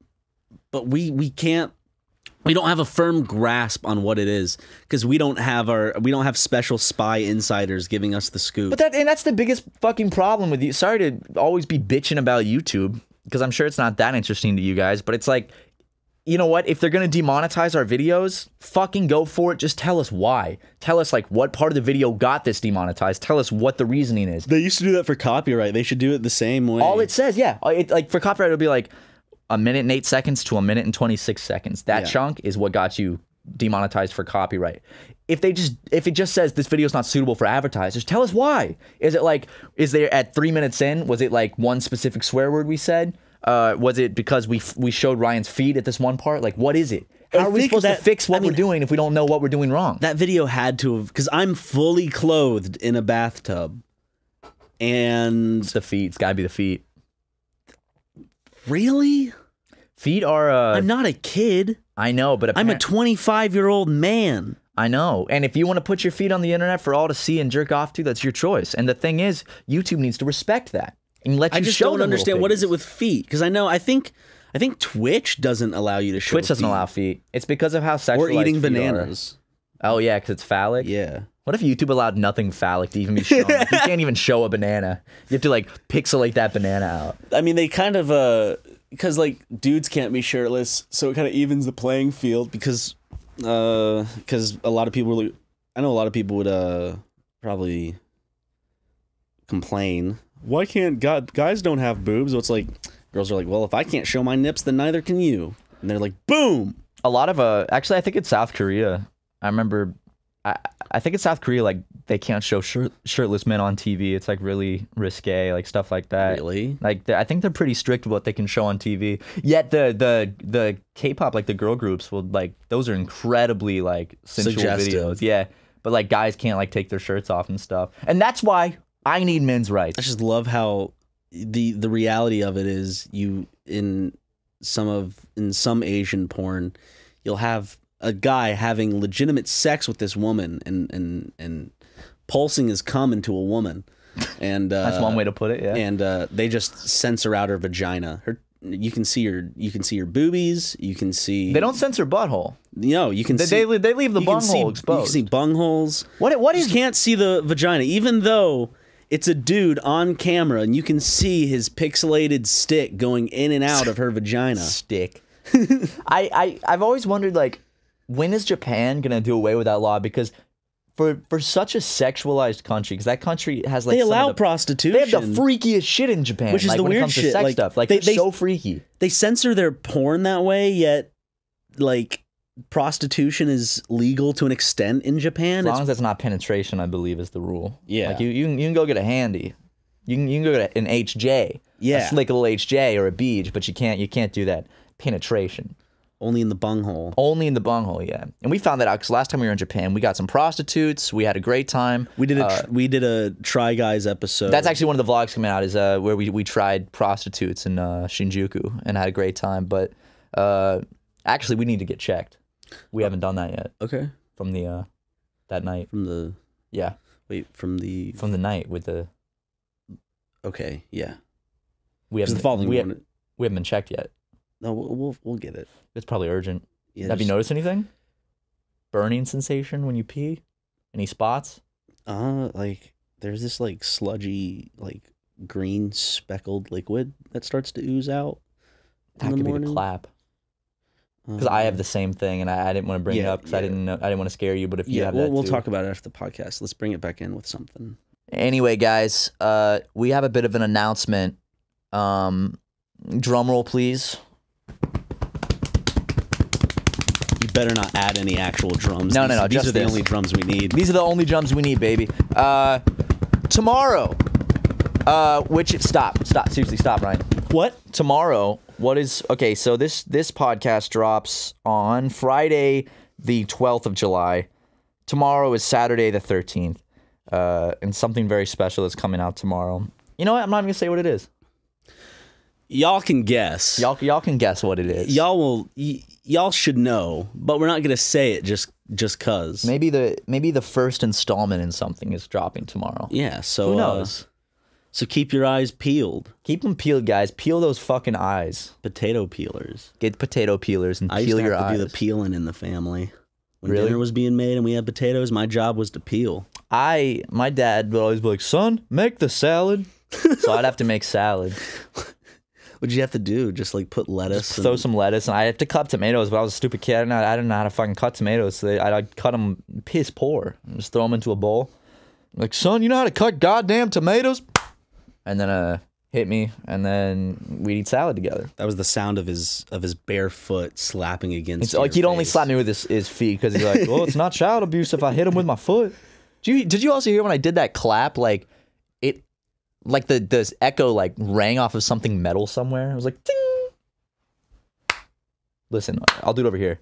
but we we can't. We don't have a firm grasp on what it is because we don't have our we don't have special spy insiders giving us the scoop. But that and that's the biggest fucking problem with you. Sorry to always be bitching about YouTube because I'm sure it's not that interesting to you guys, but it's like you know what? If they're going to demonetize our videos, fucking go for it. Just tell us why. Tell us like what part of the video got this demonetized. Tell us what the reasoning is. they used to do that for copyright. They should do it the same way. All it says, yeah. It, like for copyright, it'll be like a minute and eight seconds to a minute and 26 seconds. That Yeah. chunk is what got you demonetized for copyright. if they just if it just says this video is not suitable for advertisers, tell us why. Is it like is there at three minutes in? Was it like one specific swear word we said? Uh, was it because we f- we showed Ryan's feet at this one part? Like what is it? How I are we supposed that- to fix what I mean- we're doing if we don't know what we're doing wrong? That video had to have because I'm fully clothed in a bathtub, and It's the feet. It's gotta be the feet. really, Feet are. Uh, I'm not a kid. I know, but I'm a 25 year old man. I know. And if you want to put your feet on the internet for all to see and jerk off to, that's your choice. And the thing is, YouTube needs to respect that and let you I just show don't understand what is it with feet because I know I think I think Twitch doesn't allow you to show Twitch doesn't feet. allow feet. It's because of how sexualized or eating feet are. Eating bananas. Oh yeah, because it's phallic. Yeah. What if YouTube allowed nothing phallic to even be shown? Like, you can't even show a banana. You have to like pixelate that banana out. I mean, they kind of uh because like dudes can't be shirtless, so it kind of evens the playing field because uh because a lot of people I know a lot of people would uh probably complain. Why can't God guys don't have boobs? So it's like girls are like, well, if I can't show my nips, then neither can you. And they're like, boom. A lot of uh, actually, I think it's South Korea. I remember, I I think it's South Korea. Like they can't show shirt, shirtless men on TV. It's like really risque, like stuff like that. Really? Like I think they're pretty strict what they can show on TV. Yet the the the K-pop like the girl groups will like those are incredibly like sensual Suggestive. videos. Yeah, but like guys can't like take their shirts off and stuff. And that's why I need men's rights. I just love how the the reality of it is you in some of in some Asian porn, you'll have a guy having legitimate sex with this woman and and and pulsing his cum into a woman, and uh, That's one way to put it, yeah. And uh, they just censor out her vagina. Her you can see your you can see her boobies. You can see They don't censor butthole. No, you can They- see they- they leave the bunghole see- You exposed. can see bungholes. What what You can't see the vagina, even though it's a dude on camera, and you can see his pixelated stick going in and out of her vagina. Stick. I, I I've always wondered like when is Japan gonna do away with that law because for for such a sexualized country because that country has like They allow the- prostitution. They have the freakiest shit in Japan, which is like, the when it weird comes to sex like, stuff. Like they, they're they, so freaky. They censor their porn that way, yet like prostitution is legal to an extent in Japan. As long It's as that's not penetration, I believe is the rule. Yeah. like you you can, you can go get a handy. You can, you can go get an HJ, Yeah. a slick little HJ or a beach, but you can't you can't do that penetration. only in the bunghole. Only in the bunghole, yeah. And we found that out because last time we were in Japan, we got some prostitutes. We had a great time. We did a Uh, we did a try guys episode. That's actually one of the vlogs coming out is uh, where we, we tried prostitutes in uh, Shinjuku and had a great time. But uh, actually, we need to get checked. We haven't done that yet. okay From the uh, that night, from the yeah, wait from the from the night with the okay yeah. we haven't the following we, morning- we haven't been checked yet. No, we'll we'll, we'll get it. It's probably urgent. Yeah, Have you noticed anything? Burning sensation when you pee? Any spots? Uh, like there's this like sludgy, like green speckled liquid that starts to ooze out in That the could be the clap. Because I have Uh, the same thing, and I, I didn't want to bring it yeah, up because I yeah. didn't know, I didn't want to scare you. But if you Yeah, have we'll, that we'll too- talk about it after the podcast. Let's bring it back in with something. Anyway, guys, uh, we have a bit of an announcement. Um, drum roll, please. You better not add any actual drums. No, no, These- no, These just are the this. only drums we need. These are the only drums we need, baby. Uh, tomorrow, uh, which stop, stop, seriously, stop, Ryan. What? Tomorrow, what is okay? So this this podcast drops on Friday, the twelfth of July. Tomorrow is Saturday, the thirteenth, uh, and something very special is coming out tomorrow. You know what? I'm not even gonna say what it is. Y'all can guess. Y'all y'all can guess what it is. Y'all will. Y- y'all should know, but we're not gonna say it just just cause. Maybe the maybe the first installment in something is dropping tomorrow. Yeah. So Who uh, knows? So keep your eyes peeled. Keep them peeled, guys. Peel those fucking eyes. Potato peelers. Get potato peelers and I used peel to your have to eyes. do the peeling in the family. When Really? dinner was being made and we had potatoes, my job was to peel. I my dad would always be like, "Son, make the salad." so I'd have to make salad. What'd you have to do? Just like put lettuce. Just throw some lettuce, and I have to cut tomatoes. But I was a stupid kid. I didn't know, I didn't know how to fucking cut tomatoes. So they, I'd, I'd cut them piss poor. And just throw them into a bowl. Like, son, you know how to cut goddamn tomatoes? And then uh, hit me, and then we'd eat salad together. That was the sound of his of his bare foot slapping against. It's like he'd only slap me with his, his feet because he's like, "Well, it's not child abuse if I hit him with my foot." Did you did you also hear when I did that clap? Like it, like the the echo like rang off of something metal somewhere. It was like, ding. Listen, I'll do it over here.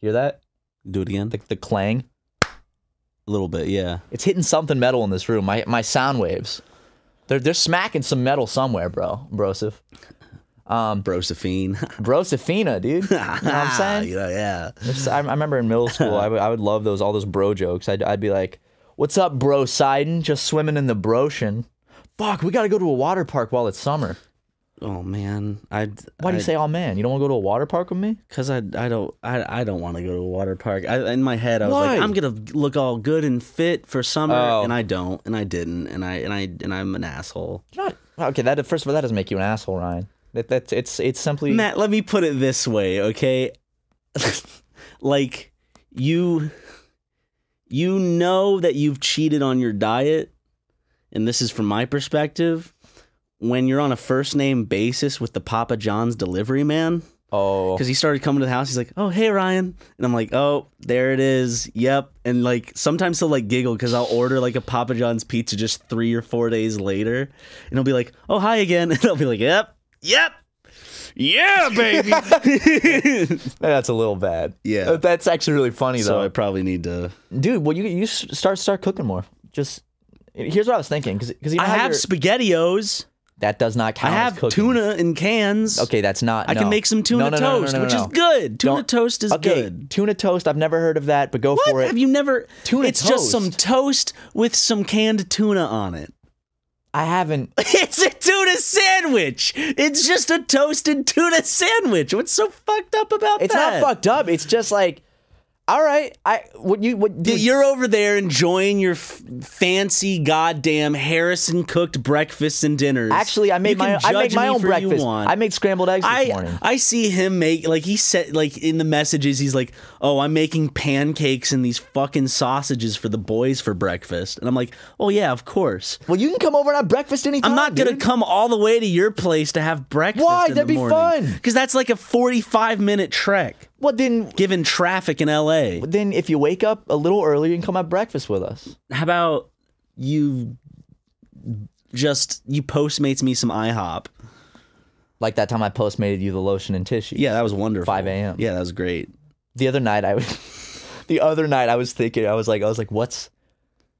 Hear that? Do it again. The, the clang. A little bit, yeah. It's hitting something metal in this room. My my sound waves. They're they're smacking some metal somewhere, bro. Broseph. Um, Brosephine. Brosefina, dude. You know what I'm saying? yeah, yeah. I, I remember in middle school, I would, I would love those all those bro jokes. I'd, I'd be like, "What's up, bro? Sidon? Just swimming in the brocean. Fuck, we got to go to a water park while it's summer. Oh man, I. Why do you say, "Oh man"? You don't want to go to a water park with me? Because I, I don't I, I don't want to go to a water park. I, in my head, I was Why? like, I'm gonna look all good and fit for summer, Oh. and I don't, and I didn't, and I and I and I'm an asshole. You're not okay. That first of all, that doesn't make you an asshole, Ryan. That that's it's it's simply Matt, let me put it this way, okay? like you you know that you've cheated on your diet, and this is from my perspective, when you're on a first name basis with the Papa John's delivery man. Oh, Because he started coming to the house, he's like, "Oh, hey, Ryan," and I'm like, "Oh, there it is. Yep." And like sometimes he'll like giggle because I'll order like a Papa John's pizza just three or four days later, and he'll be like, "Oh, hi again," and I'll be like, "Yep, yep, yeah, baby." that's a little bad. Yeah. Uh, that's actually really funny so though, I probably need to. dude. Well, you you start start cooking more. Just here's what I was thinking because I have spaghettios. That does not I count. as have tuna in cans. Okay, that's not. I can make some tuna No, no, no, no, no, toast, no, which no. is good. Tuna Don't- toast is okay, good. Tuna toast. I've never heard of that, but go What? for it. Have you never? Tuna it's just some toast? toast with some canned tuna on it. I haven't. It's a tuna sandwich. It's just a toasted tuna sandwich. What's so fucked up about It's that? It's not fucked up. It's just like, all right. I what you what Dude, You're over there enjoying your f- fancy goddamn Harrison cooked breakfasts and dinners. Actually, I made my I made my own breakfast. I made scrambled eggs this I morning. I see him make like he said like in the messages he's like, "Oh, I'm making pancakes and these fucking sausages for the boys for breakfast." And I'm like, "Oh yeah, of course." Well, you can come over and have breakfast anytime. I'm not gonna come all the way to your place to have breakfast. Why? That'd be fun. Because that's like a 45 minute trek. Well, then, Given traffic in LA. then if you wake up a little earlier, you can come have breakfast with us. How about you just you postmates me some IHOP? Like that time I postmated you the lotion and tissue. Yeah, that was wonderful. 5 a.m. Yeah, that was great. The other night I was, the other night I was thinking I was like I was like what's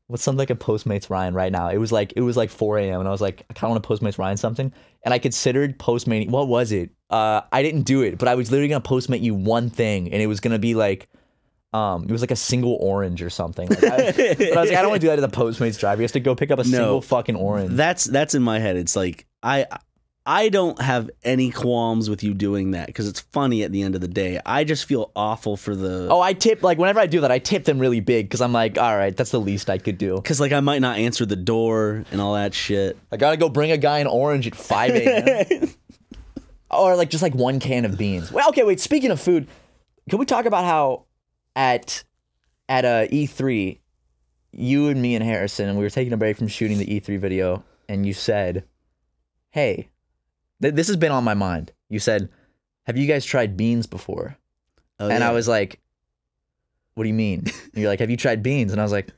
what's something I could Postmates Ryan right now? It was like it was like 4 a.m. and I was like I kind of want to Postmates Ryan something, and I considered Postmating. What was it? Uh, I didn't do it, but I was literally gonna Postmate you one thing, and it was gonna be like. Um, it was like a single orange or something. Like I, but I was like, I don't want to do that to the Postmates driver. You have to go pick up a single fucking orange. That's that's in my head. It's like I I don't have any qualms with you doing that because it's funny at the end of the day. I just feel awful for the Oh, I tip like whenever I do that, I tip them really big because I'm like, all right, that's the least I could do. because like I might not answer the door and all that shit. I gotta go bring a guy an orange at 5 a.m. or like just like one can of beans. Well, okay, wait. Speaking of food, can we talk about how at at uh, E3, you and me and Harrison, and we were taking a break from shooting the E3 video, and you said, "Hey, th- this has been on my mind." You said, "Have you guys tried beans before?" Oh, and I was like, "What do you mean?" And you're like, "Have you tried beans?" And I was like.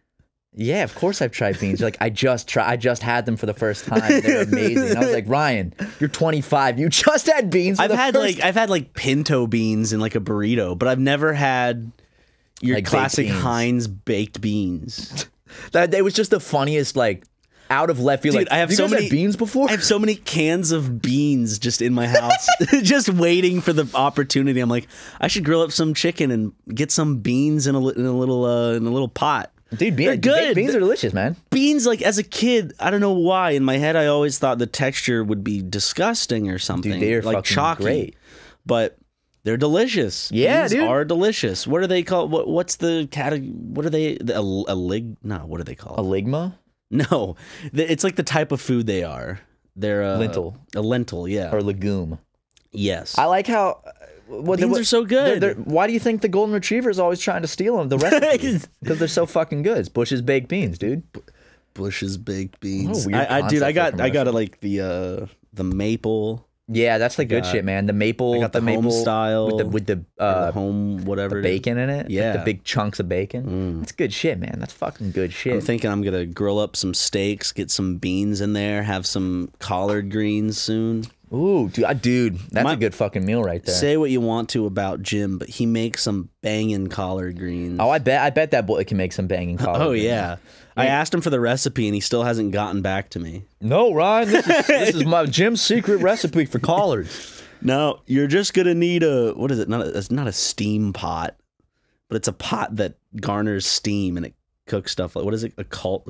Yeah, of course I've tried beans. You're like, I just try, I just had them for the first time. They're amazing. And I was like, Ryan, you're 25. You just had beans. For I've had like I've had like pinto beans in like a burrito, but I've never had your Like classic. Heinz baked beans. that. It was just the funniest, like out of left field. Dude, like, I have you so many beans before. I have so many cans of beans just in my house, just waiting for the opportunity. I'm like, I should grill up some chicken and get some beans in a, in a little uh, in a little pot. Dude, bean, They're good. beans are delicious, man. beans like as a kid i don't know why in my head i always thought the texture would be disgusting or something Dude, they're like fucking chalky great. but they're delicious Yeah, beans dude. are delicious what are they called what, what's the category what are they the, a, a lig no what are they called A ligma no it's like the type of food they are they're uh, Lentil. a lentil yeah or legume. yes I like how. What, Beans are so good. they're- they're- why do you think the golden retriever is always trying to steal them? The recipes because they're so fucking good. It's Bush's baked beans, dude. Bush's baked beans. I, I dude, I got I got like the uh the maple. Yeah, that's the good got- shit, man. The maple, I got the, home maple style with the with the or uh, the home whatever the bacon in it. like Yeah. the big chunks of bacon. That's good shit, man. That's fucking good shit. I'm thinking I'm gonna grill up some steaks, get some beans in there, have some collard greens soon. Ooh, dude, I- dude, that's My- a good fucking meal right there. Say what you want to about Jim, but he makes some banging collard greens. oh, I bet, I bet that boy can make some banging collard. Oh greens. yeah. I asked him for the recipe and he still hasn't gotten back to me. No, Ryan, this is, this is my Jim's secret recipe for collards. No, you're just gonna need a what is it? Not a, it's not a steam pot, but it's a pot that garners steam and it cooks stuff. Like what is it? A cult?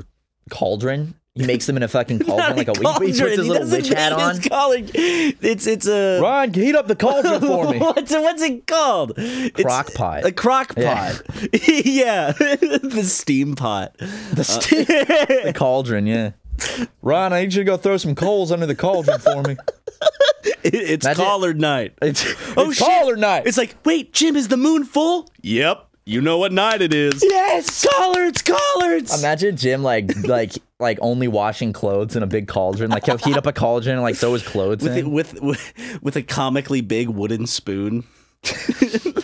Cauldron. He makes them in a fucking cauldron, like a, a he puts cauldron. his little witch hat on. collard- It's it's a Ryan, heat up the cauldron for me. what's it, what's it called? It's Crock pot. A crock pot. Yeah, the steam pot. The, uh, steam, the cauldron, yeah. Ryan, I need you to go throw some coals under the cauldron for me. It- it's That's it. collard night. It's, Oh, it's shit. collard night. It's like, wait, Jim, is the moon full? Yep. You know what night it is. yes. Collards, collards. Imagine Jim like like like only washing clothes in a big cauldron. Like he'll heat up a cauldron and like throw his clothes with, in. it, with with with a comically big wooden spoon.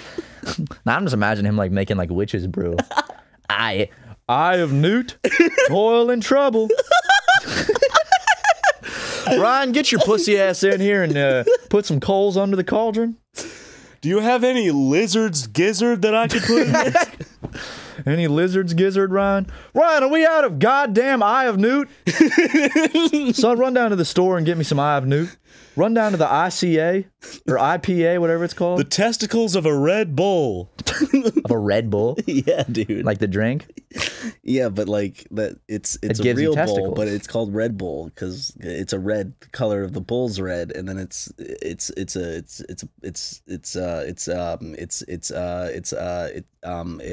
Now I'm just imagining him like making like witches brew. I Eye of Newt, toil and trouble. Ryan, get your pussy ass in here and uh, put some coals under the cauldron. Do you have any lizards gizzard that I could put in there? Any lizards, gizzard, Ryan? Ryan, are we out of goddamn Eye of Newt? Son, run down to the store and get me some Eye of Newt. Run down to the ICA or IPA, whatever it's called. the testicles of a red bull. of a Red Bull, yeah, dude. like the drink. yeah, but like that, it's it's It a real bull, but it's called Red Bull because it's a red color of the bull's red, and then it's it's it's a it's it's it's it's uh it's um it's it's uh it's uh it um it,